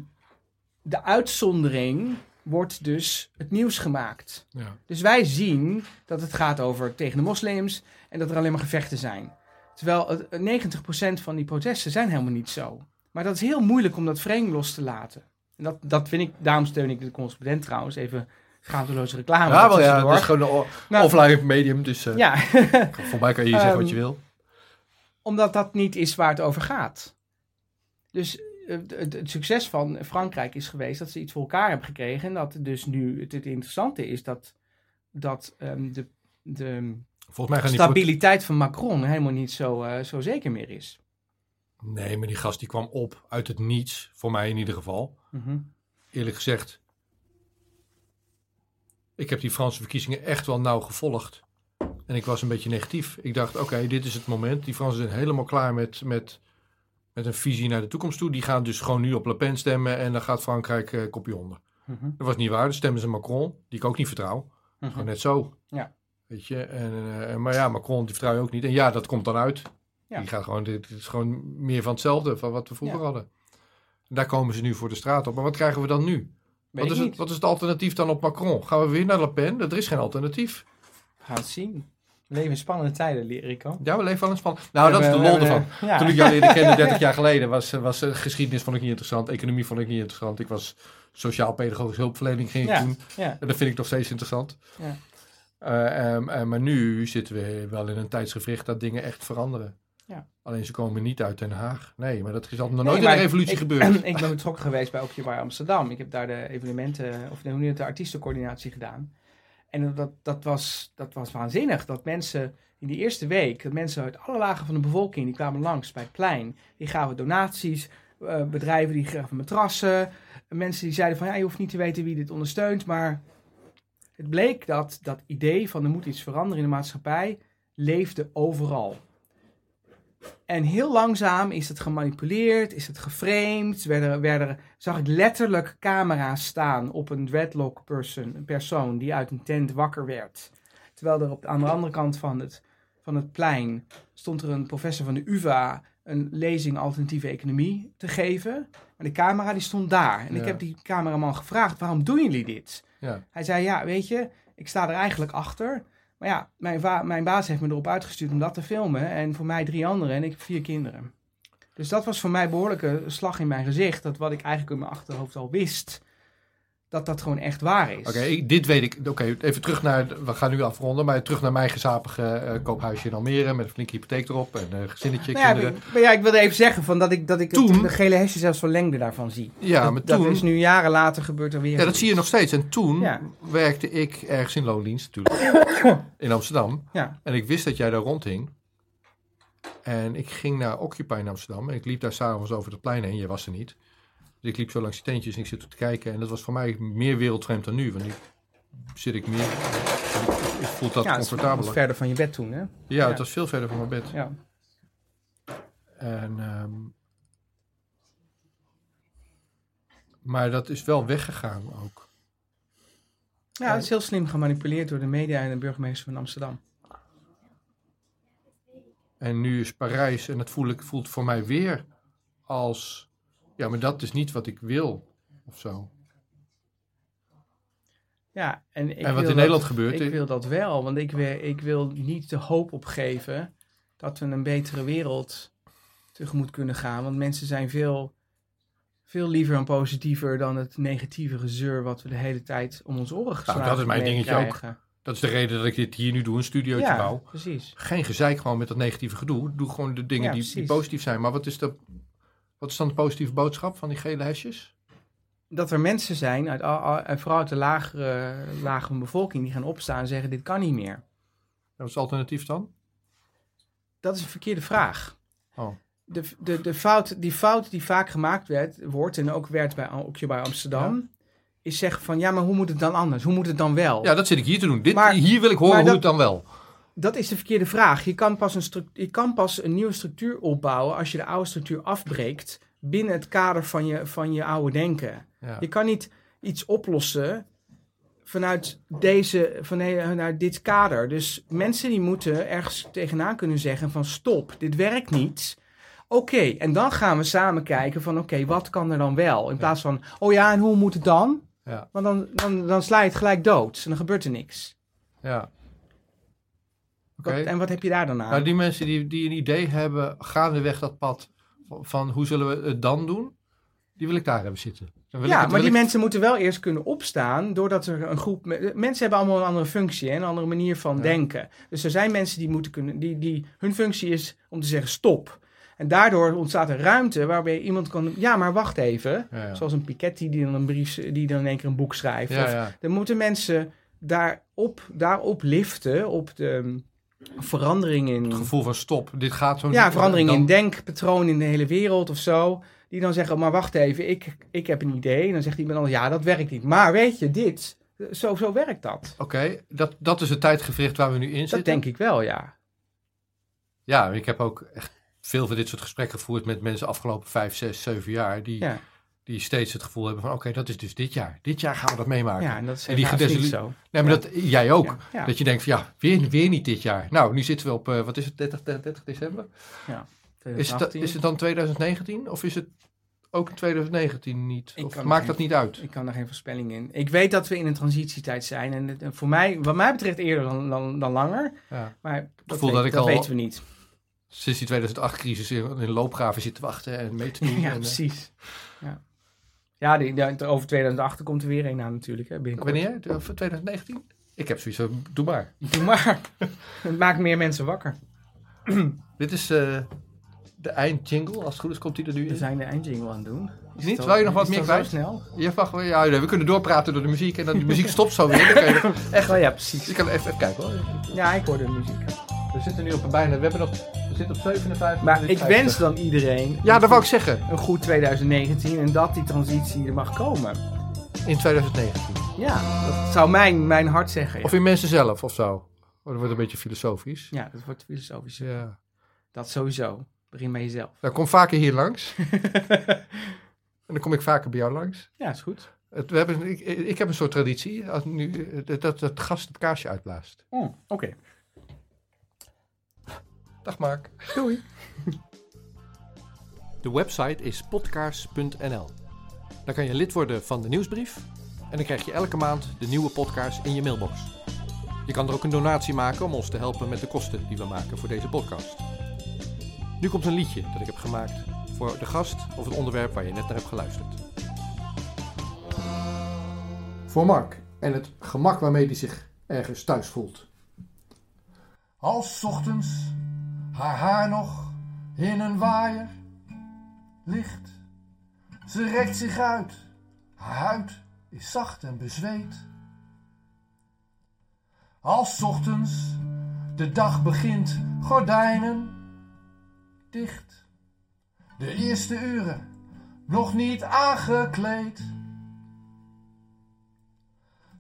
de uitzondering wordt dus het nieuws gemaakt. Ja. Dus wij zien dat het gaat over tegen de moslims en dat er alleen maar gevechten zijn. Terwijl het- 90% van die protesten zijn helemaal niet zo. Maar dat is heel moeilijk om dat frame los te laten. En dat, dat vind ik, daarom steun ik de correspondent trouwens. Even schaamteloze reclame. Ja, wel ja, het is gewoon een Nou, offline medium, dus eh Ja, voor mij kan je zeggen wat je Ehm, wil. omdat dat niet is waar het over gaat. Dus eh, het, succes van Frankrijk is geweest dat ze iets voor elkaar hebben gekregen. En dat dus nu het, het interessante is dat, dat ehm, de, de Volgens mij gaan die... stabiliteit van Macron helemaal niet zo, eh, zo zeker meer is. Nee, maar die gast die kwam op uit het niets, voor mij in ieder geval. Mhm. Eerlijk gezegd, ik heb die Franse verkiezingen echt wel nauw gevolgd. En ik was een beetje negatief. Ik dacht, oké, dit is het moment. Die Fransen zijn helemaal klaar met, met, met een visie naar de toekomst toe. Die gaan dus gewoon nu op Le Pen stemmen en dan gaat Frankrijk eh, kopje onder. Mhm. Dat was niet waar. Dan stemmen ze Macron, die ik ook niet vertrouw. Mhm. Gewoon net zo. Ja. Weet je, en, eh, maar ja, Macron die vertrouw je ook niet. En ja, dat komt dan uit. Ja. Die gaat gewoon, dit is gewoon meer van hetzelfde van wat we vroeger Ja. hadden. En daar komen ze nu voor de straat op. Maar wat krijgen we dan nu? Wat is, het, wat is het alternatief dan op Macron? Gaan we weer naar Le Pen? Er is geen alternatief. Het zien. We leven in spannende tijden, Rico. Ja, we leven wel in spanning. Nou, dat is de lol hebben- ervan. Ja. Toen ik jou leerde kennen, 30 jaar geleden, was, was eh, geschiedenis vond ik niet interessant. Economie vond ik niet interessant. Ik was sociaal-pedagogische hulpverlening ging ik Ja. doen. ja. En dat vind ik nog steeds interessant. Eh, ehm, eh, maar nu zitten we wel in een tijdsgevricht dat dingen echt veranderen. Ja. Alleen ze komen niet uit Den Haag. Nee, maar dat is altijd nog Nee, nooit in een revolutie ik, gebeurd. ik ben betrokken geweest bij Occupy Amsterdam. Ik heb daar de evenementen, of de, de artiestencoördinatie gedaan. En dat, dat, was, dat was waanzinnig. Dat mensen in die eerste week, dat mensen uit alle lagen van de bevolking, die kwamen langs bij het plein. Die gaven donaties, eh, bedrijven die gaven matrassen. Mensen die zeiden van, ja, je hoeft niet te weten wie dit ondersteunt. Maar het bleek dat dat idee van er moet iets veranderen in de maatschappij, leefde overal. En heel langzaam is het gemanipuleerd, is het geframed, werden, werden, zag ik letterlijk camera's staan op een dreadlock person, een persoon die uit een tent wakker werd. Terwijl er op, aan de andere kant van het, van het plein stond er een professor van de UvA een lezing alternatieve economie te geven. Maar de camera die stond daar. En ik heb die cameraman gevraagd, waarom doen jullie dit? Ja. Hij zei, ja, weet je, ik sta er eigenlijk achter. Maar ja, mijn, mijn baas heeft me erop uitgestuurd om dat te filmen. En voor mij drie anderen en ik heb vier kinderen. Dus dat was voor mij behoorlijk een slag in mijn gezicht. Dat wat ik eigenlijk in mijn achterhoofd al wist, dat dat gewoon echt waar is. Oké, dit weet ik. Oké, even terug naar, we gaan nu afronden, maar terug naar mijn gezapige eh, koophuisje in Almere met een flinke hypotheek erop en een gezinnetje, Nou ja, kinderen. maar ja, ik wilde even zeggen van dat ik, dat ik het- Toen- de gele hesje zelfs verlengde daarvan zie. Ja, dat, maar dat toen, is nu jaren later gebeurd er weer. ja, dat zie je nog steeds. En toen Ja. werkte ik ergens in loondienst natuurlijk, in Amsterdam. Ja, En ik wist dat jij daar rondhing. En ik ging naar Occupy in Amsterdam. En ik liep daar s'avonds over het plein heen. Je was er niet. Dus ik liep zo langs die tentjes en ik zit te kijken. En dat was voor mij meer wereldvreemd dan nu. Want nu zit ik meer... Ik, voel dat ja het comfortabeler. verder van je bed toen, hè? Ja, ja. het was veel verder van mijn bed. Ja. En, ehm, maar dat is wel weggegaan ook. ja, het is heel slim gemanipuleerd door de media en de burgemeester van Amsterdam. En nu is Parijs, en dat voel ik, voelt voor mij weer als... Ja, maar dat is niet wat ik wil, of zo. Ja, en, ik En wat wil in dat- Nederland gebeurt, Ik wil dat wel, want ik wil, ik wil niet de hoop opgeven dat we een betere wereld tegemoet kunnen gaan. Want mensen zijn veel, veel liever en positiever dan het negatieve gezeur wat we de hele tijd om ons oren geslagen Nou, dat is mijn dingetje meekrijgen. Dat is de reden dat ik dit hier nu doe, een studiootje Ja, bouw. precies. Geen gezeik gewoon met dat negatieve gedoe. Doe gewoon de dingen Ja, die, positief zijn. Maar wat is, de, wat is dan de positieve boodschap van die gele hesjes? dat er mensen zijn, uit, vooral uit de lagere, lagere bevolking, die gaan opstaan en zeggen: Dit kan niet meer. Wat is het alternatief dan? Dat is een verkeerde vraag. Oh. De, de, de fout, die fout die vaak gemaakt werd, wordt en ook werd bij, bij Amsterdam, is zeggen van ja, maar hoe moet het dan anders? Hoe moet het dan wel? Ja, dat zit ik hier te doen. Dit, Maar- hier wil ik horen hoe het dan wel. Dat is de verkeerde vraag. Je kan, pas een je kan pas een nieuwe structuur opbouwen als je de oude structuur afbreekt binnen het kader van je, van je oude denken. Ja. Je kan niet iets oplossen vanuit, deze, vanuit dit kader. Dus mensen die moeten ergens tegenaan kunnen zeggen van stop, dit werkt niet. Oké, en dan gaan we samen kijken van oké, wat kan er dan wel? In plaats van, oh ja, en hoe moet het dan? Ja. Want dan, dan, dan sla je het gelijk dood en dan gebeurt er niks. Ja. Wat- en wat heb je daar dan aan? Nou, die mensen die, die een idee hebben, gaandeweg dat pad van, hoe zullen we het dan doen, die wil ik daar hebben zitten. Ja, het- maar die ik- mensen moeten wel eerst kunnen opstaan doordat er een groep... me- Mensen hebben allemaal een andere functie en een andere manier van Ja. denken. Dus er zijn mensen die moeten kunnen... Die, die, hun functie is om te zeggen stop. En daardoor ontstaat er ruimte waarbij iemand kan... Ja, maar wacht even. Ja, ja. Zoals een Piketty die dan een brief... Die dan in één keer een boek schrijft. Of. Dan moeten mensen daarop, daarop liften, op de verandering in... Het gevoel van stop, dit gaat zo Ja, verandering dan- in denkpatroon in de hele wereld of zo. Die dan zeggen, maar wacht even, ik, ik heb een idee. En dan zegt iemand anders, ja, dat werkt niet. Maar weet je, dit, zo, zo werkt dat. Oké, dat, dat is het tijdgevricht waar we nu in zitten. Dat denk ik wel, ja. Ja, ik heb ook echt veel van dit soort gesprekken gevoerd met mensen afgelopen vijf, zes, zeven jaar. Die, Ja, die steeds het gevoel hebben van oké, dat is dus dit jaar. Dit jaar gaan we dat meemaken. ja en dat is En die niet zo. nee, maar ja. dat, jij ook. Ja, ja. Dat je denkt van ja, weer, weer niet dit jaar. Nou, nu zitten we op, eh, wat is het, 30, 30 december? Is het, 2018. is het dan 2019 of is het ook in 2019 niet? Maakt geen- dat niet uit? Ik kan daar geen voorspelling in. Ik weet dat we in een transitietijd zijn. En het- en voor mij, wat mij betreft eerder dan, dan, dan langer. Ja. Maar dat, voel weet- dat ik dat al- weten we niet. Sinds die 2008-crisis in in loopgraven zitten wachten en mee te doen. Ja, en, eh, precies. Ja, ja die, die- over 2008 komt er weer een aan natuurlijk. Hè, binnenkort. wanneer? De- Voor 2019? Ik heb zoiets van, doe maar. Doe maar. Het maakt meer mensen wakker. Dit is eh, de eindjingle. Als het goed is, komt die er nu We zijn de eindjingle aan het doen. Is Niet? Wou je nog wat meer kwijt? snel? Je ja, we kunnen doorpraten door de muziek en dan de muziek stopt zo weer. Dan kan je, Echt wel, ja, precies. je kan even, even kijken hoor. Ja, ik hoor de muziek. We zitten nu op een bijna, we, hebben nog, we zitten op 57. Maar ik 50. wens dan iedereen Ja, dat wou ik zeggen. een goed 2019 en dat die transitie er mag komen. In 2019. Ja, dat zou mijn, mijn hart zeggen. Ja, Of in mensen zelf of zo. Oh, dat wordt een beetje filosofisch. ja dat wordt filosofisch. Ja. Dat sowieso. Begin bij jezelf. Nou, kom vaker hier langs. En dan kom ik vaker bij jou langs. ja, is goed. Het, we hebben, ik, ik heb een soort traditie. Als nu, eh, dat, dat het gast het kaarsje uitblaast. Oh, Oké. Dag Mark. Doei. De website is podcaars.nl. Daar kan je lid worden van de nieuwsbrief. En dan krijg je elke maand de nieuwe podcast in je mailbox. Je kan er ook een donatie maken om ons te helpen met de kosten die we maken voor deze podcast. Nu komt een liedje dat ik heb gemaakt voor de gast of het onderwerp waar je net naar hebt geluisterd. Voor Mark en het gemak waarmee hij zich ergens thuis voelt. Als 's ochtends haar haar nog in een waaier ligt. Ze rekt zich uit, haar huid is zacht en bezweet. Als ochtends de dag begint, gordijnen dicht. De eerste uren nog niet aangekleed.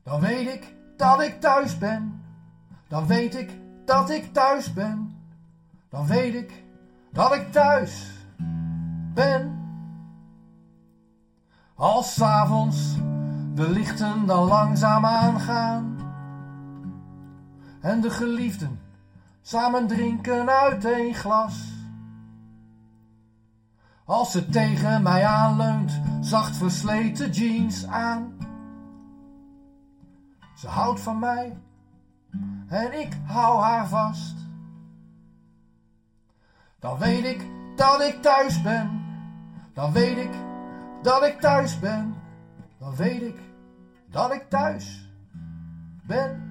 Dan weet ik dat ik thuis ben. Dan weet ik dat ik thuis ben. Dan weet ik dat ik thuis ben. Als 's avonds de lichten dan langzaam aangaan. En de geliefden samen drinken uit één glas. Als ze tegen mij aanleunt, zacht versleten jeans aan. Ze houdt van mij en ik hou haar vast. Dan weet ik dat ik thuis ben. Dan weet ik dat ik thuis ben. Dan weet ik dat ik thuis ben.